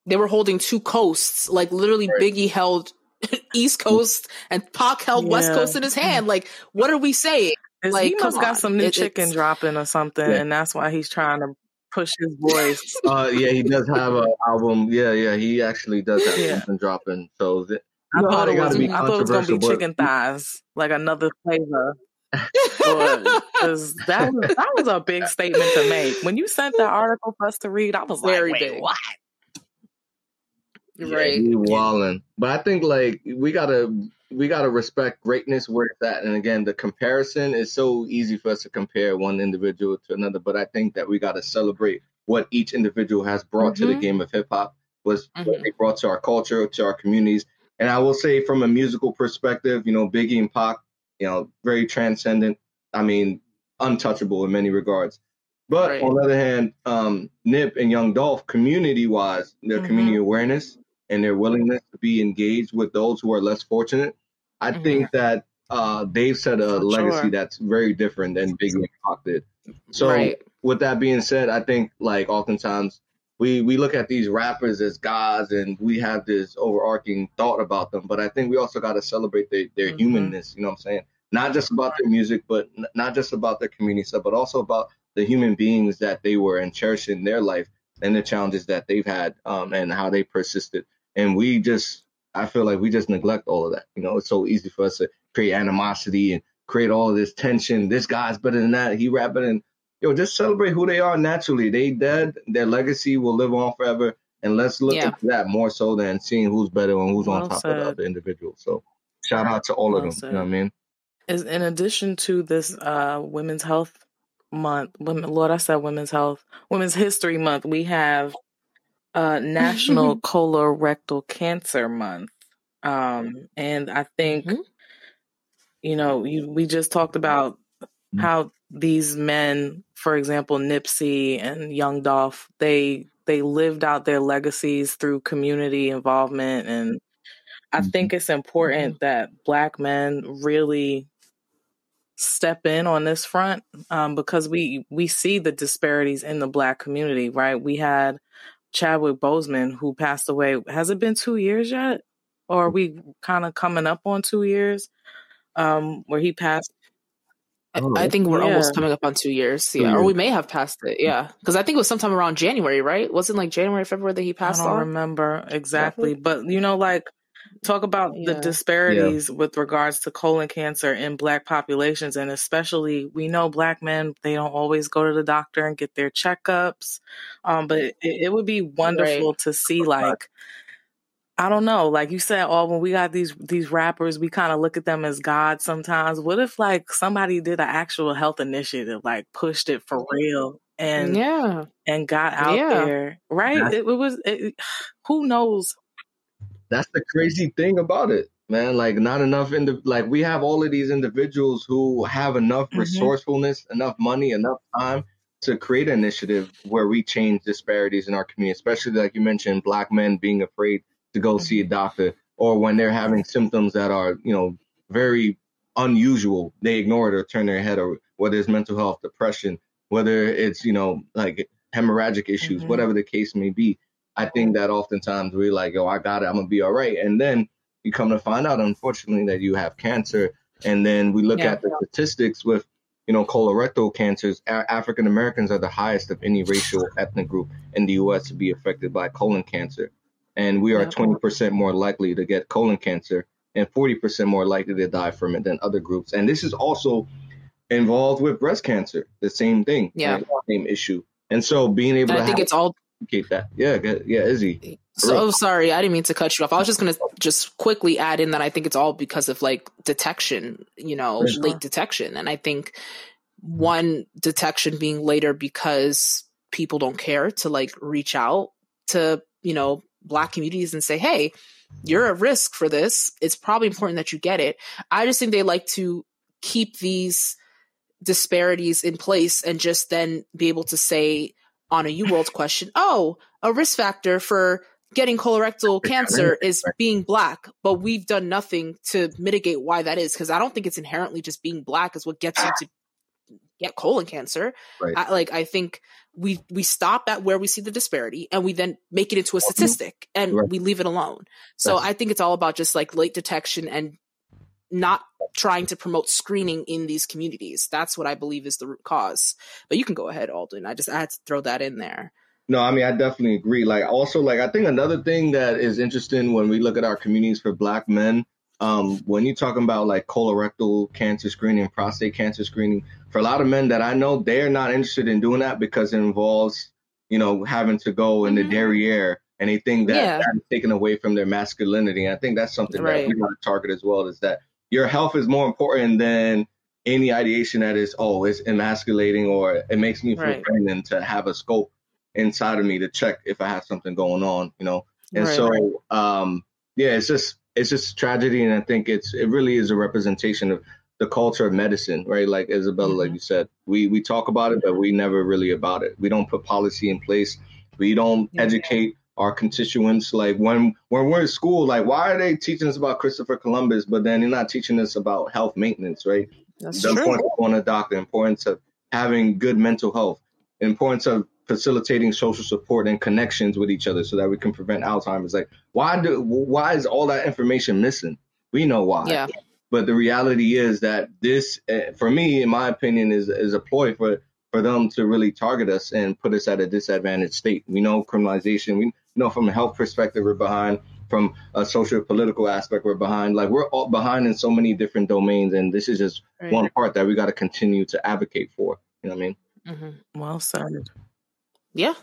They were holding two coasts. Like literally Right. Biggie held East Coast and Pac held yeah. West Coast in his hand. Like, what are we saying? like, he must got some new it, chicken dropping or something, yeah. and that's why he's trying to push his voice. uh, yeah, he does have an album. Yeah, yeah, he actually does have yeah. something dropping. So th- I, thought it, was, I thought it was gonna be but... chicken thighs, like another flavor. Because that was that was a big statement to make. When you sent that article for us to read, I was Very like, "Wait, big. what?" Yeah, right, walling. But I think like we gotta we gotta respect greatness where it's at. And again, the comparison is so easy for us to compare one individual to another. But I think that we gotta celebrate what each individual has brought mm-hmm. to the mm-hmm. game of hip hop, was mm-hmm. what they brought to our culture, to our communities. And I will say, from a musical perspective, you know, Biggie and Pac, you know, very transcendent. I mean, untouchable in many regards. But right. on the other hand, um, Nip and Young Dolph, community wise, their mm-hmm. community awareness and their willingness to be engaged with those who are less fortunate, I mm-hmm. think that uh, they've set a legacy sure. that's very different than Big and Pac did. So, right. with that being said, I think like oftentimes we we look at these rappers as gods and we have this overarching thought about them, but I think we also got to celebrate their, their mm-hmm. humanness. You know what I'm saying? not just about their music, but not just about their community stuff, but also about the human beings that they were and cherishing their life and the challenges that they've had um, and how they persisted. And we just, I feel like we just neglect all of that. You know, it's so easy for us to create animosity and create all of this tension. This guy's better than that. He rapping and yo, just celebrate who they are naturally. They dead. Their legacy will live on forever. And let's look yeah. at that more so than seeing who's better and who's well on top said. of the other individual. So shout out to all well of them. Said. You know what I mean? is in addition to this uh, Women's Health Month, women, Lord, I said Women's Health, Women's History Month, we have uh, National Colorectal Cancer Month. Um, and I think, mm-hmm. you know, you, we just talked about mm-hmm. how these men, for example, Nipsey and Young Dolph, they they lived out their legacies through community involvement and I mm-hmm. think it's important mm-hmm. that black men really step in on this front um, because we we see the disparities in the black community right we had chadwick boseman who passed away has it been two years yet or are we kind of coming up on two years um, where he passed oh, I think we're yeah. almost coming up on two years, yeah, or we may have passed it, yeah, because I think it was sometime around January, right? Wasn't like January, February that he passed? I don't on? remember exactly, but you know, like talk about yeah. the disparities yeah. with regards to colon cancer in black populations and especially we know black men they don't always go to the doctor and get their checkups um, but it, it, would be wonderful right. to see like I don't know, like you said, oh, when we got these these rappers, we kind of look at them as gods sometimes. What if like somebody did an actual health initiative, like pushed it for real, and yeah, and got out yeah. there, right? It, it, was. It, who knows that's the crazy thing about it, man. Like not enough in the like we have all of these individuals who have enough mm-hmm. resourcefulness, enough money, enough time to create an initiative where we change disparities in our community, especially like you mentioned, black men being afraid to go mm-hmm. see a mm-hmm. doctor or when they're having symptoms that are, you know, very unusual, they ignore it or turn their head or whether it's mental health, depression, whether it's, you know, like hemorrhagic issues, mm-hmm. whatever the case may be. I think that oftentimes we're like, yo, I got it, I'm gonna be all right. And then you come to find out, unfortunately, that you have cancer. And then we look yeah. at the statistics with, you know, colorectal cancers. African Americans are the highest of any racial ethnic group in the U.S. to be affected by colon cancer. And we are 20% more likely to get colon cancer and 40% more likely to die from it than other groups. And this is also involved with breast cancer, the same thing, yeah, same issue. And so being able and to I think have, it's all Keep that. Yeah, good. Yeah, Izzy. So oh, sorry, I didn't mean to cut you off. I was just gonna just quickly add in that I think it's all because of like detection, you know, sure. late detection, and I think one detection being later because people don't care to like reach out to you know black communities and say, hey, you're at risk for this. It's probably important that you get it. I just think they like to keep these disparities in place and just then be able to say on a UWorld question, oh, a risk factor for getting colorectal cancer is being black, but we've done nothing to mitigate why that is. Because I don't think it's inherently just being black is what gets you to get colon cancer. Right. I, like I think we we stop at where we see the disparity and we then make it into a statistic and Right. we leave it alone. So That's- I think it's all about just like late detection and not trying to promote screening in these communities. That's what I believe is the root cause. But you can go ahead, Aldwin. I just I had to throw that in there. No, I mean I definitely agree. Like also like I think another thing that is interesting when we look at our communities for black men, um, when you're talking about like colorectal cancer screening, prostate cancer screening, for a lot of men that I know, they're not interested in doing that because it involves, you know, having to go in Mhm. the derriere and they think that Yeah. that's taken away from their masculinity. And I think that's something Right. that we want to target as well, is that your health is more important than any ideation that is, oh, it's emasculating or it makes me feel Right. pregnant to have a scope inside of me to check if I have something going on, you know. And Right, so, um, yeah, it's just it's just tragedy, and I think it's it really is a representation of the culture of medicine, right? Like Isabella, like Mhm. you said, we we talk about it, but we never really about it. We don't put policy in place. We don't Yeah. educate our constituents. Like when when we're in school, like why are they teaching us about Christopher Columbus, but then they're not teaching us about health maintenance, right? That's the true. importance of going to a doctor, the importance of having good mental health, the importance of facilitating social support and connections with each other so that we can prevent Alzheimer's. Like, why do why is all that information missing? We know why. Yeah. But the reality is that this, eh, for me, in my opinion, is is a ploy for for them to really target us and put us at a disadvantaged state. We know criminalization. We know from a health perspective we're behind. From a social political aspect, we're behind. Like we're all behind in so many different domains, and this is just Right. one part that we got to continue to advocate for. You know what I mean? Mhm. Well said. Yeah.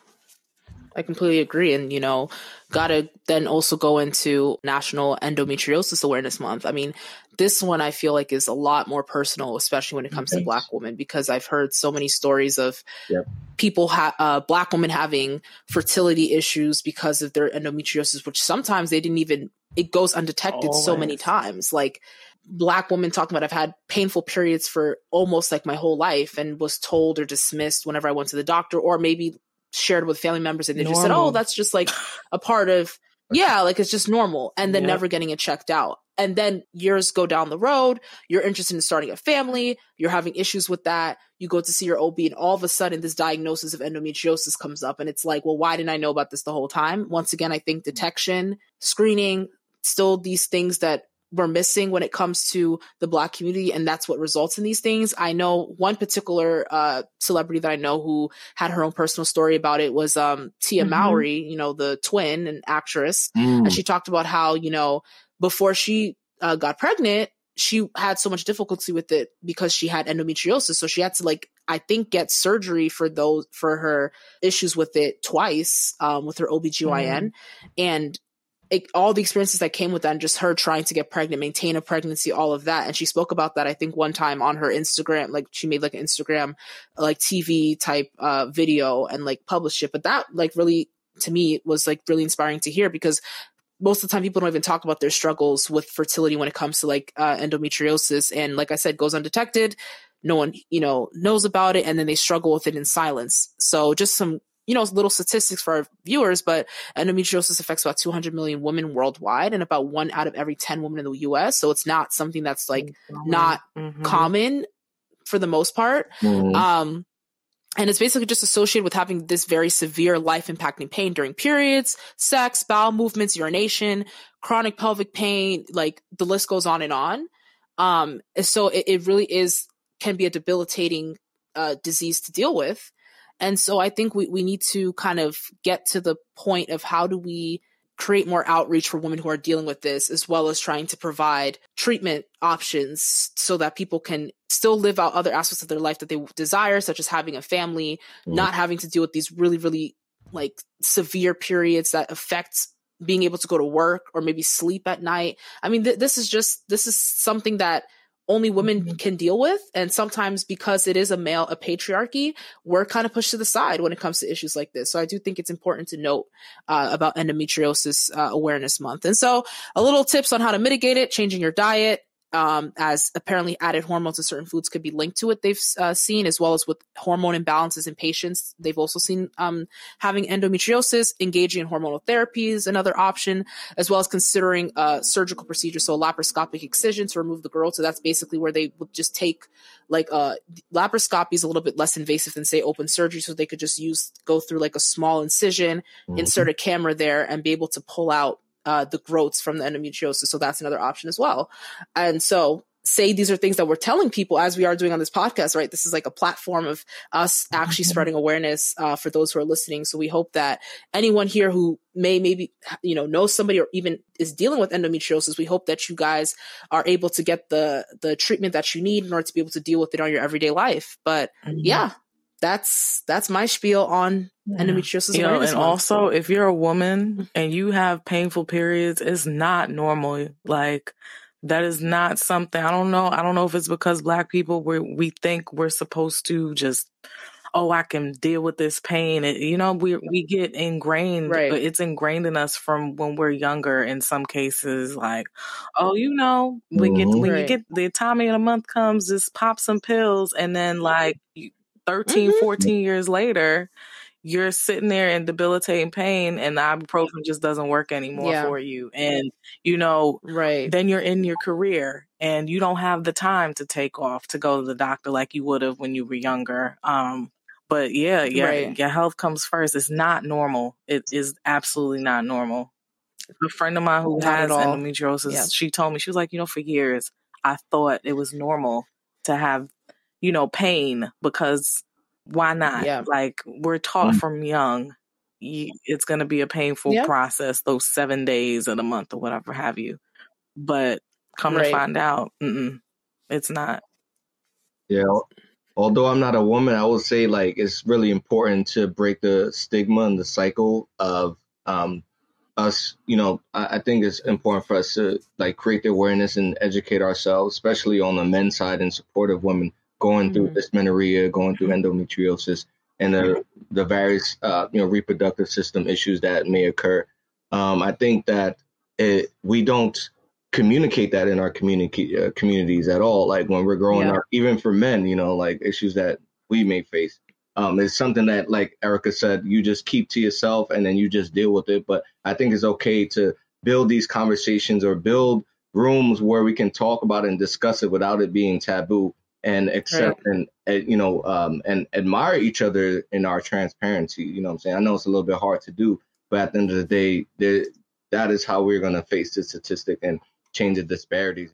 I completely agree. And, you know, gotta then also go into National Endometriosis Awareness Month. I mean, this one I feel like is a lot more personal, especially when it comes to Black women, because I've heard so many stories of Yep. people, ha- uh, Black women having fertility issues because of their endometriosis, which sometimes they didn't even, it goes undetected so many times. Like, Black women talking about I've had painful periods for almost like my whole life and was told or dismissed whenever I went to the doctor, or maybe shared with family members and they just said, "Oh, that's just like a part of yeah, like it's just normal," and then Yep. never getting it checked out. And then years go down the road, you're interested in starting a family, you're having issues with that, you go to see your OB, and all of a sudden this diagnosis of endometriosis comes up, and it's like, well, why didn't I know about this the whole time? Once again, I think detection, screening, still these things that we're missing when it comes to the black community and that's what results in these things. I know one particular uh celebrity that i know who had her own personal story about it was um tia Mhm. mowry you know the twin and actress. Mm. and she talked about how you know before she uh, got pregnant she had so much difficulty with it because she had endometriosis. So she had to like i think get surgery for those for her issues with it twice um, with her obgyn and it, all the experiences that came with that and just her trying to get pregnant maintain a pregnancy all of that. And she spoke about that i think one time on her instagram like she made like an instagram like tv type uh video and like published it. But that like really to me was like really inspiring to hear because most of the time people don't even talk about their struggles with fertility when it comes to like uh, endometriosis and like i said goes undetected. No one you know knows about it and then they struggle with it in silence. So just some you know little statistics for our viewers but endometriosis affects about 200 million women worldwide and about one out of every 10 women in the us so it's not something that's like not Mhm. common for the most part Mhm. um, and it's basically just associated with having this very severe life impacting pain during periods, sex, bowel movements, urination, chronic pelvic pain, like the list goes on and on. Um, and so it, it really is, can be a debilitating uh, disease to deal with. And so I think we, we need to kind of get to the point of how do we create more outreach for women who are dealing with this, as well as trying to provide treatment options so that people can still live out other aspects of their life that they desire, such as having a family, Mhm. not having to deal with these really, really like severe periods that affect being able to go to work or maybe sleep at night. I mean, th- this is just, this is something that only women Mhm. can deal with. And sometimes because it is a male, a patriarchy, we're kind of pushed to the side when it comes to issues like this. So I do think it's important to note uh, about endometriosis uh, awareness month. And so a little tips on how to mitigate it, changing your diet, um, as apparently added hormones to certain foods could be linked to it. They've uh, seen as well as with hormone imbalances in patients. They've also seen um, having endometriosis, engaging in hormonal therapy is another option, as well as considering a surgical procedure, so a laparoscopic excision to remove the growth. So that's basically where they would just take like uh, laparoscopy is a little bit less invasive than say open surgery, so they could just use go through like a small incision, mm-hmm. insert a camera there, and be able to pull out uh, the growths from the endometriosis. So that's another option as well. And so say these are things that we're telling people as we are doing on this podcast, right? This is like a platform of us actually mm-hmm. spreading awareness uh, for those who are listening. So we hope that anyone here who may maybe you know know somebody or even is dealing with endometriosis, we hope that you guys are able to get the the treatment that you need in order to be able to deal with it on your everyday life. But mm-hmm. yeah, that's that's my spiel on yeah. endometriosis you know, and month. also if you're a woman and you have painful periods it's not normal like that is not something i don't know i don't know if it's because black people we we think we're supposed to just oh i can deal with this pain it, you know we we get ingrained right. it's ingrained in us from when we're younger in some cases like oh you know we get when right. you get the time of the month comes just pop some pills and then like 13, mm-hmm. 14 years later, you're sitting there in debilitating pain and the ibuprofen just doesn't work anymore yeah. for you. And, you know, right. then you're in your career and you don't have the time to take off to go to the doctor like you would have when you were younger. Um, but yeah, yeah, right. your health comes first. It's not normal. It is absolutely not normal. A friend of mine who not has endometriosis, yeah. she told me, she was like, you know, for years, I thought it was normal to have you know, pain because why not? Yeah. Like we're taught mm-hmm. from young, it's going to be a painful yeah. process those seven days of the month or whatever have you. But come right. to find out, it's not. Yeah. Although I'm not a woman, I would say like it's really important to break the stigma and the cycle of um, us. You know, I, I think it's important for us to like create the awareness and educate ourselves, especially on the men's side in support of women going through mm-hmm. dysmenorrhea, going through endometriosis, and the the various uh, you know reproductive system issues that may occur. Um, I think that it, we don't communicate that in our community uh, communities at all. Like when we're growing yeah. up, even for men, you know, like issues that we may face. Um, it's something that, like Erica said, you just keep to yourself and then you just deal with it. But I think it's okay to build these conversations or build rooms where we can talk about it and discuss it without it being taboo and accept right. and, and you know um, and admire each other in our transparency. You know what I'm saying? I know it's a little bit hard to do, but at the end of the day, that is how we're going to face the statistic and change the disparities.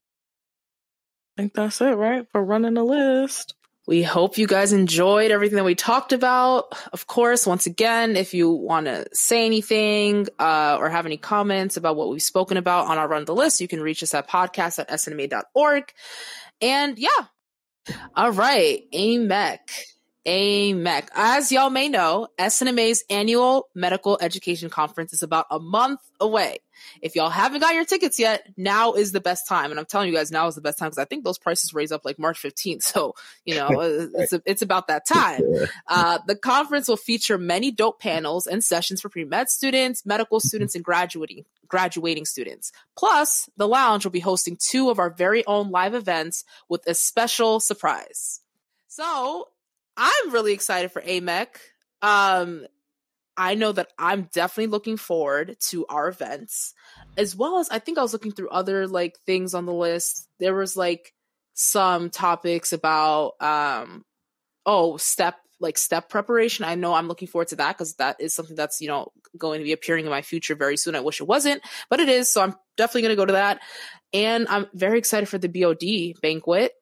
I think that's it, right? For running the list. We hope you guys enjoyed everything that we talked about. Of course, once again, if you want to say anything uh, or have any comments about what we've spoken about on our Run the List, you can reach us at podcast at snma.org. And yeah, all right, AMEC. AMEC. As y'all may know, SNMA's annual medical education conference is about a month away. If y'all haven't got your tickets yet, now is the best time. And I'm telling you guys, now is the best time because I think those prices raise up like March 15th. So, you know, it's, a, it's about that time. Uh, the conference will feature many dope panels and sessions for pre-med students, medical students, and graduating graduating students. Plus, the lounge will be hosting two of our very own live events with a special surprise. So, I'm really excited for AMEC. Um, I know that I'm definitely looking forward to our events, as well as I think I was looking through other like things on the list. There was like some topics about um, oh step like step preparation. I know I'm looking forward to that because that is something that's, you know, going to be appearing in my future very soon. I wish it wasn't, but it is. So I'm definitely going to go to that. And I'm very excited for the BOD banquet.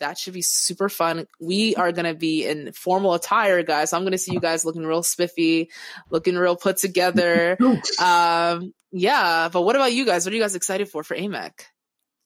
That should be super fun. We are going to be in formal attire, guys. So I'm going to see you guys looking real spiffy, looking real put together. um, yeah. But what about you guys? What are you guys excited for for AMEC?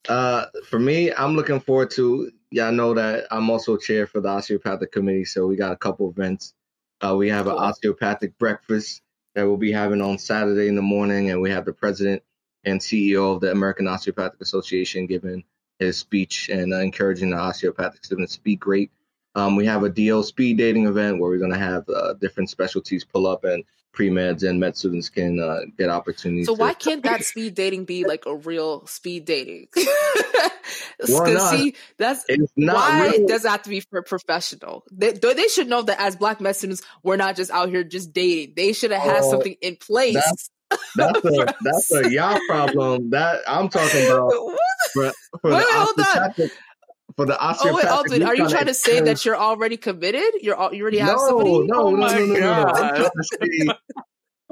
Uh, for me, I'm looking forward to. Y'all know that I'm also chair for the osteopathic committee, so we got a couple events. Uh, we have cool. an osteopathic breakfast that we'll be having on Saturday in the morning, and we have the president and CEO of the American Osteopathic Association giving his speech and uh, encouraging the osteopathic students to be great. Um, we have a DO speed dating event where we're going to have uh, different specialties pull up and pre-meds and med students can uh, get opportunities. So to- why can't that speed dating be like a real speed dating? Why not? see, that's It's not why real. it does have to be for professional. They, they should know that as black med students, we're not just out here just dating. They should have had Oh, something in place. that's- That's a that's a y'all problem. That I'm talking about? For, for Wait, the hold on. osteopathic. For the Oh wait, Aldwin, we're you trying to say that you're already committed? You're al- you already have no, somebody? No, Oh no, no, no, no, no. I'm trying to say,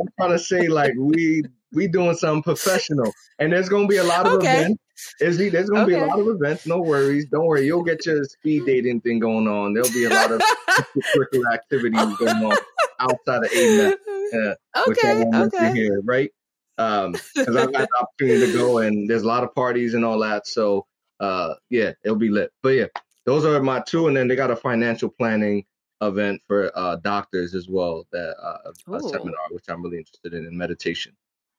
I'm trying to say like we we doing something professional, and there's gonna be a lot of Okay. events. Is he- There's gonna be a lot of events. No worries. Don't worry. You'll get your speed dating thing going on. There'll be a lot of extracurricular activities going on outside of AMEC. Yeah, uh, which I okay, okay. here, right? Um, because I've had the opportunity to go, and there's a lot of parties and all that. So, uh, yeah, it'll be lit. But yeah, those are my two, and then they got a financial planning event for uh, doctors as well, that uh, a seminar which I'm really interested in, in meditation.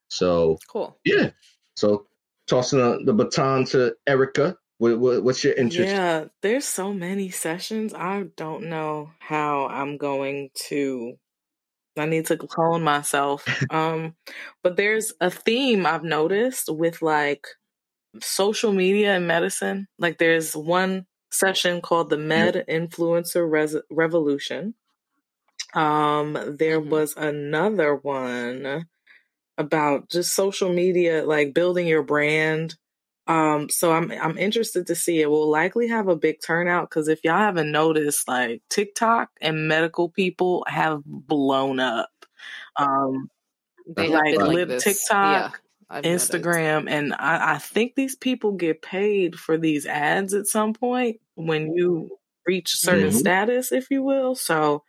So Cool. yeah, so tossing the, the baton to Erica. What, what, what's your interest? Yeah, there's so many sessions. I don't know how I'm going to. I need to clone myself. um, but there's a theme I've noticed with like social media and medicine. Like there's one session called the Med Influencer Res- Revolution. Um, there Mhm. was another one about just social media, like building your brand. Um, so I'm I'm interested to see it. We'll likely have a big turnout because if y'all haven't noticed, like TikTok and medical people have blown up. Um, They Like, have been like lit this. TikTok, yeah, I've noticed. Instagram, and I, I think these people get paid for these ads at some point when you reach certain Mhm. status, if you will. So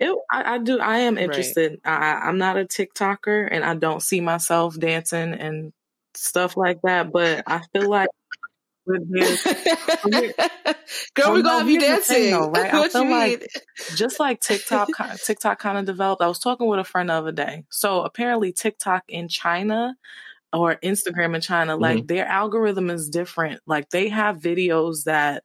it, I, I do. I am Right. interested. I, I'm not a TikToker, and I don't see myself dancing and stuff like that. But I feel like with this, Girl, we're gonna have you dancing. though, right? I feel you like mean? just like TikTok, TikTok kind of developed. I was talking with a friend the other day. So apparently, TikTok in China or Instagram in China, like mm-hmm. their algorithm is different. Like they have videos that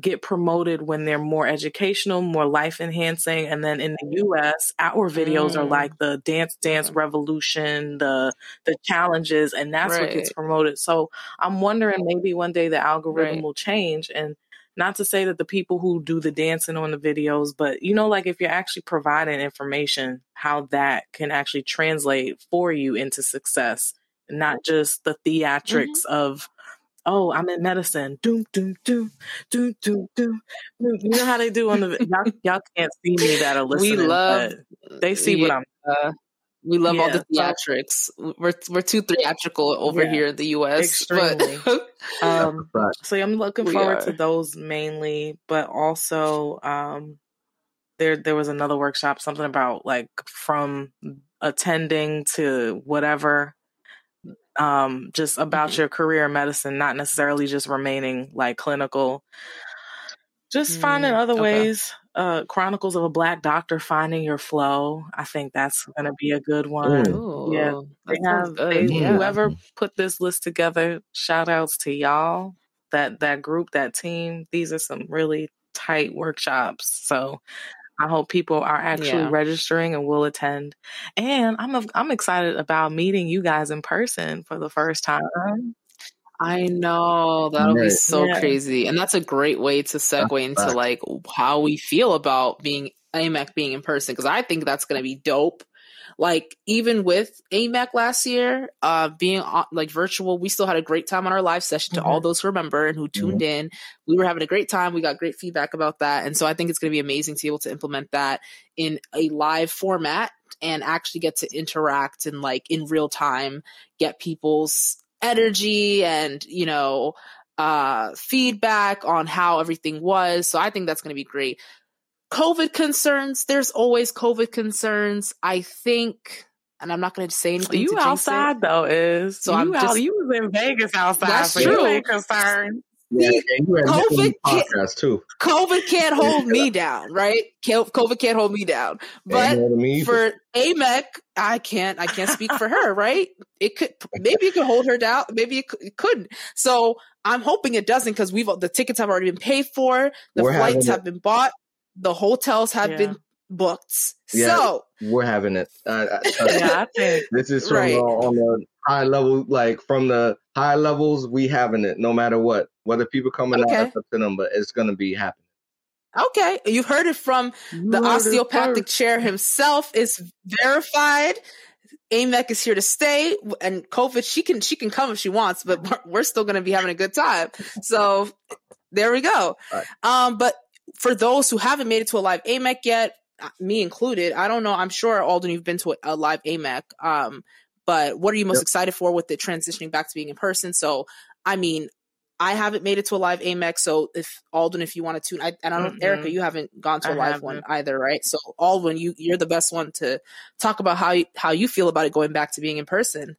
get promoted when they're more educational, more life enhancing, and then in the U.S., our videos are Mm. like the dance dance revolution, the the challenges, and that's what gets promoted. So I'm wondering maybe one day the algorithm Right. will change and not to say that the people who do the dancing on the videos, but you know, like if you're actually providing information, how that can actually translate for you into success, not just the theatrics of, oh, I'm in medicine, doom, doom, doom, doom, doom, doom. doom. You know how they do on the y'all, y'all can't see me that are listening. We love. but they see what I'm. yeah, We love all the Yeah, theatrics. We're we're too theatrical over Yeah, here in the U.S. But extremely. Um, Right. So I'm looking forward to those mainly, but also um there there was another workshop, something about like from attending to whatever, um, just about Mhm. your career in medicine, not necessarily just remaining like clinical. Just finding Mm, other okay. ways. Uh Chronicles of a Black Doctor finding your flow. I think that's gonna be a good one. Mm. Ooh, Yeah, They have good. they, Yeah. whoever put this list together, shout outs to y'all. That that group, that team. These are some really tight workshops. So I hope people are actually Yeah. registering and will attend. And I'm a, I'm excited about meeting you guys in person for the first time. I know that'll be so Yeah. crazy, and that's a great way to segue into fact. like how we feel about being AMEC being in person because I think that's going to be dope. Like even with AMEC last year, uh, being on, like virtual, we still had a great time on our live session. To all those who remember and who tuned in, we were having a great time. We got great feedback about that, and so I think it's going to be amazing to be able to implement that in a live format and actually get to interact and like in real time get people's energy and you know uh feedback on how everything was. So i think that's going to be great covid concerns there's always covid concerns i think and i'm not going to say anything You to jinx it. outside though is So you I'm out, just- you was in Vegas outside, That's so you true. ain't concerned. Yeah, you had COVID can't- podcast too. covid can't hold me down right covid can't hold me down but me for AMEC, I can't I can't speak for her, right? It could maybe it could hold her down, maybe it, cou- it couldn't. So I'm hoping it doesn't because we've the tickets have already been paid for, the We're flights having a- have been bought. The hotels have Yeah. been booked. Yeah. So We're having it. Uh, uh, Yeah, I This is from Right. uh, on the high level, like from the high levels, we having it no matter what. Whether people coming out, Okay. that's up to them, but it's gonna be happening. okay, you've heard it from the osteopathic chair himself is verified. AMEC is here to stay, and COVID she can she can come if she wants, but we're, we're still going to be having a good time. So there we go. Right. Um, but for those who haven't made it to a live AMEC yet, uh, me included, I don't know. I'm sure Aldwin, you've been to a, a live AMEC. Um, but what are you most Yep. excited for with it transitioning back to being in person? So, I mean, I haven't made it to a live AMEC. So if Aldwin, if you want to tune, I, and I don't, Mhm. Erica, you haven't gone to a I live haven't. one either, right? So Aldwin, you you're the best one to talk about how you, how you feel about it going back to being in person.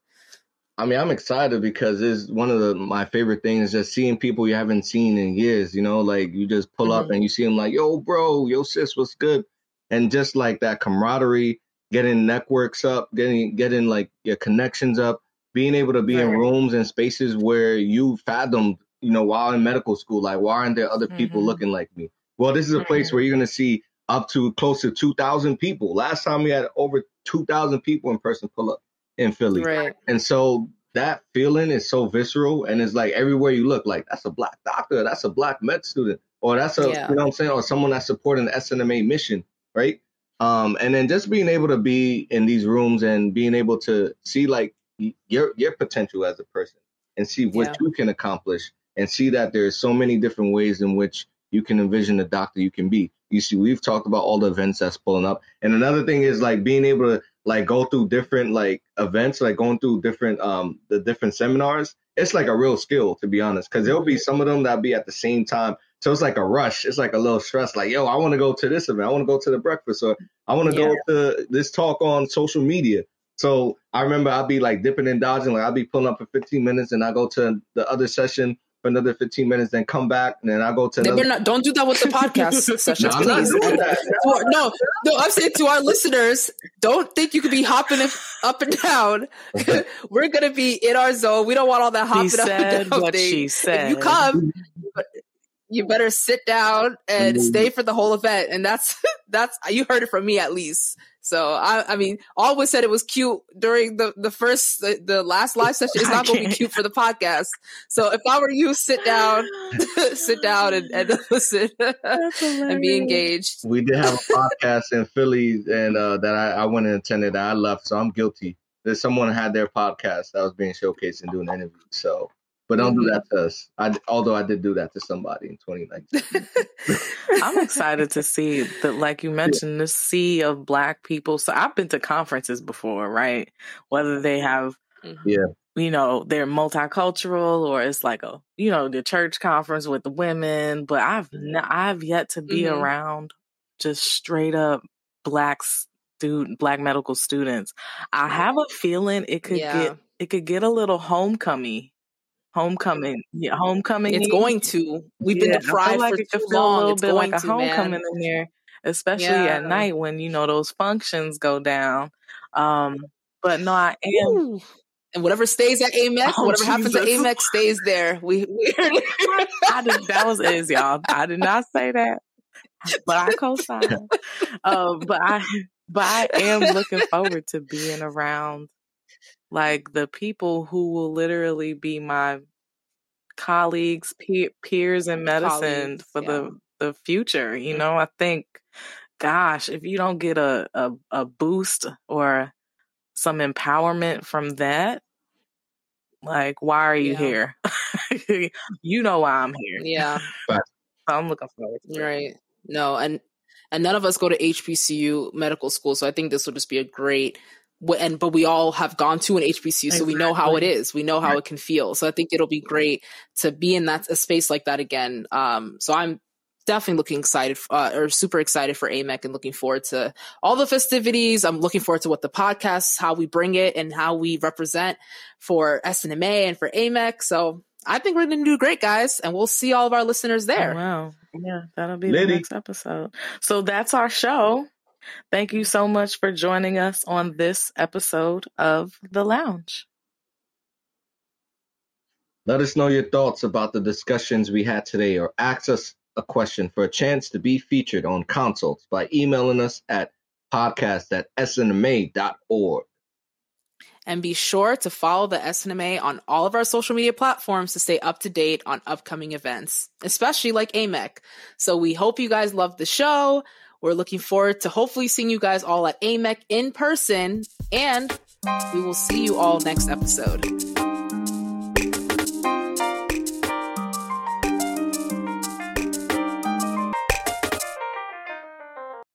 I mean, I'm excited because it's one of the my favorite things just seeing people you haven't seen in years. You know, like you just pull up Mhm. and you see them like, yo, bro, yo, sis, what's good? And just like that camaraderie, getting networks up, getting getting like your connections up, being able to be in rooms and spaces where you fathomed, you know, while in medical school, like why aren't there other people Mhm. looking like me? Well, this is a place where you're gonna see up to close to two thousand people. Last time we had over two thousand people in person pull up in Philly. Right. And so that feeling is so visceral and it's like everywhere you look, like that's a black doctor, that's a black med student, or that's a Yeah. you know what I'm saying, or someone that's supporting the SNMA mission, right? Um, and then just being able to be in these rooms and being able to see like your your potential as a person and see what Yeah. you can accomplish and see that there's so many different ways in which you can envision the doctor you can be. You see, we've talked about all the events that's pulling up. And another thing is like being able to like go through different like events, like going through different um the different seminars. It's like a real skill to be honest, because there'll be some of them that'll be at the same time. So it's like a rush. It's like a little stress. Like, yo, I want to go to this event. I want to go to the breakfast, or I want to go to this talk on social media. So I remember I'd be like dipping and dodging. Like I'd be pulling up for 15 minutes, and I go to the other session for another 15 minutes, then come back, and then I go to They another. not, don't do that with the podcast No, sessions, I'm please. that. To our- no, no, I'm saying to our listeners, don't think you could be hopping up and down. We're gonna be in our zone. We don't want all that She hopping up said and down what thing. she If said. you come, you better sit down and Mhm. stay for the whole event. And that's that's you heard it from me at least. So I, I mean, always said it was cute during the the first the, the last live session. It's not going to be cute for the podcast. So if I were you, sit down, sit down and, and listen and be engaged. we did have a podcast in Philly, and uh, that I, I went and attended. I left, so I'm guilty. that someone had their podcast that was being showcased and doing interviews. So, but don't do that to us. I, although I did do that to somebody in 2019. I'm excited to see that, like you mentioned, the sea of black people. So I've been to conferences before, right? Whether they have, Yeah. you know, they're multicultural or it's like a, you know, the church conference with the women. But I've, n- I've yet to be Mhm. around just straight up black student, black medical students. I have a feeling it could Yeah. get, it could get a little homecoming. Homecoming, yeah, homecoming. It's going to. We've been Yeah, feel deprived like for it too feel a long. little It's bit like a to, man. homecoming in there, especially Yeah. at night when you know those functions go down. Um, but no, I am. Ooh. And whatever stays at Amex, Oh, whatever happens at Amex stays there. We, we I did, that was is y'all. I did not say that, but I co-signed. Um, but I, but I am looking forward to being around like the people who will literally be my colleagues, peer, peers in medicine Colleagues, for yeah. the the future. You mm-hmm. know, I think, gosh, if you don't get a a, a boost or some empowerment from that, like, why are you Yeah. here? you know why I'm here. yeah, So I'm looking forward to it. right. No, and and none of us go to HBCU medical school, so I think this will just be a great. Wh- And but we all have gone to an HBCU, so we know how it is. We know how it can feel. So I think it'll be great to be in that a space like that again. Um, so I'm definitely looking excited uh, or super excited for AMEC and looking forward to all the festivities. I'm looking forward to what the podcast, how we bring it and how we represent for SNMA and for AMEC. So I think we're going to do great, guys, and we'll see all of our listeners there. Oh, wow. Yeah, that'll be Liddy. the next episode. So that's our show. Thank you so much for joining us on this episode of The Lounge. Let us know your thoughts about the discussions we had today, or ask us a question for a chance to be featured on consults by emailing us at podcast at snma.org. And be sure to follow the SNMA on all of our social media platforms to stay up to date on upcoming events, especially like AMEC. So we hope you guys love the show. We're looking forward to hopefully seeing you guys all at AMEC in person, and we will see you all next episode.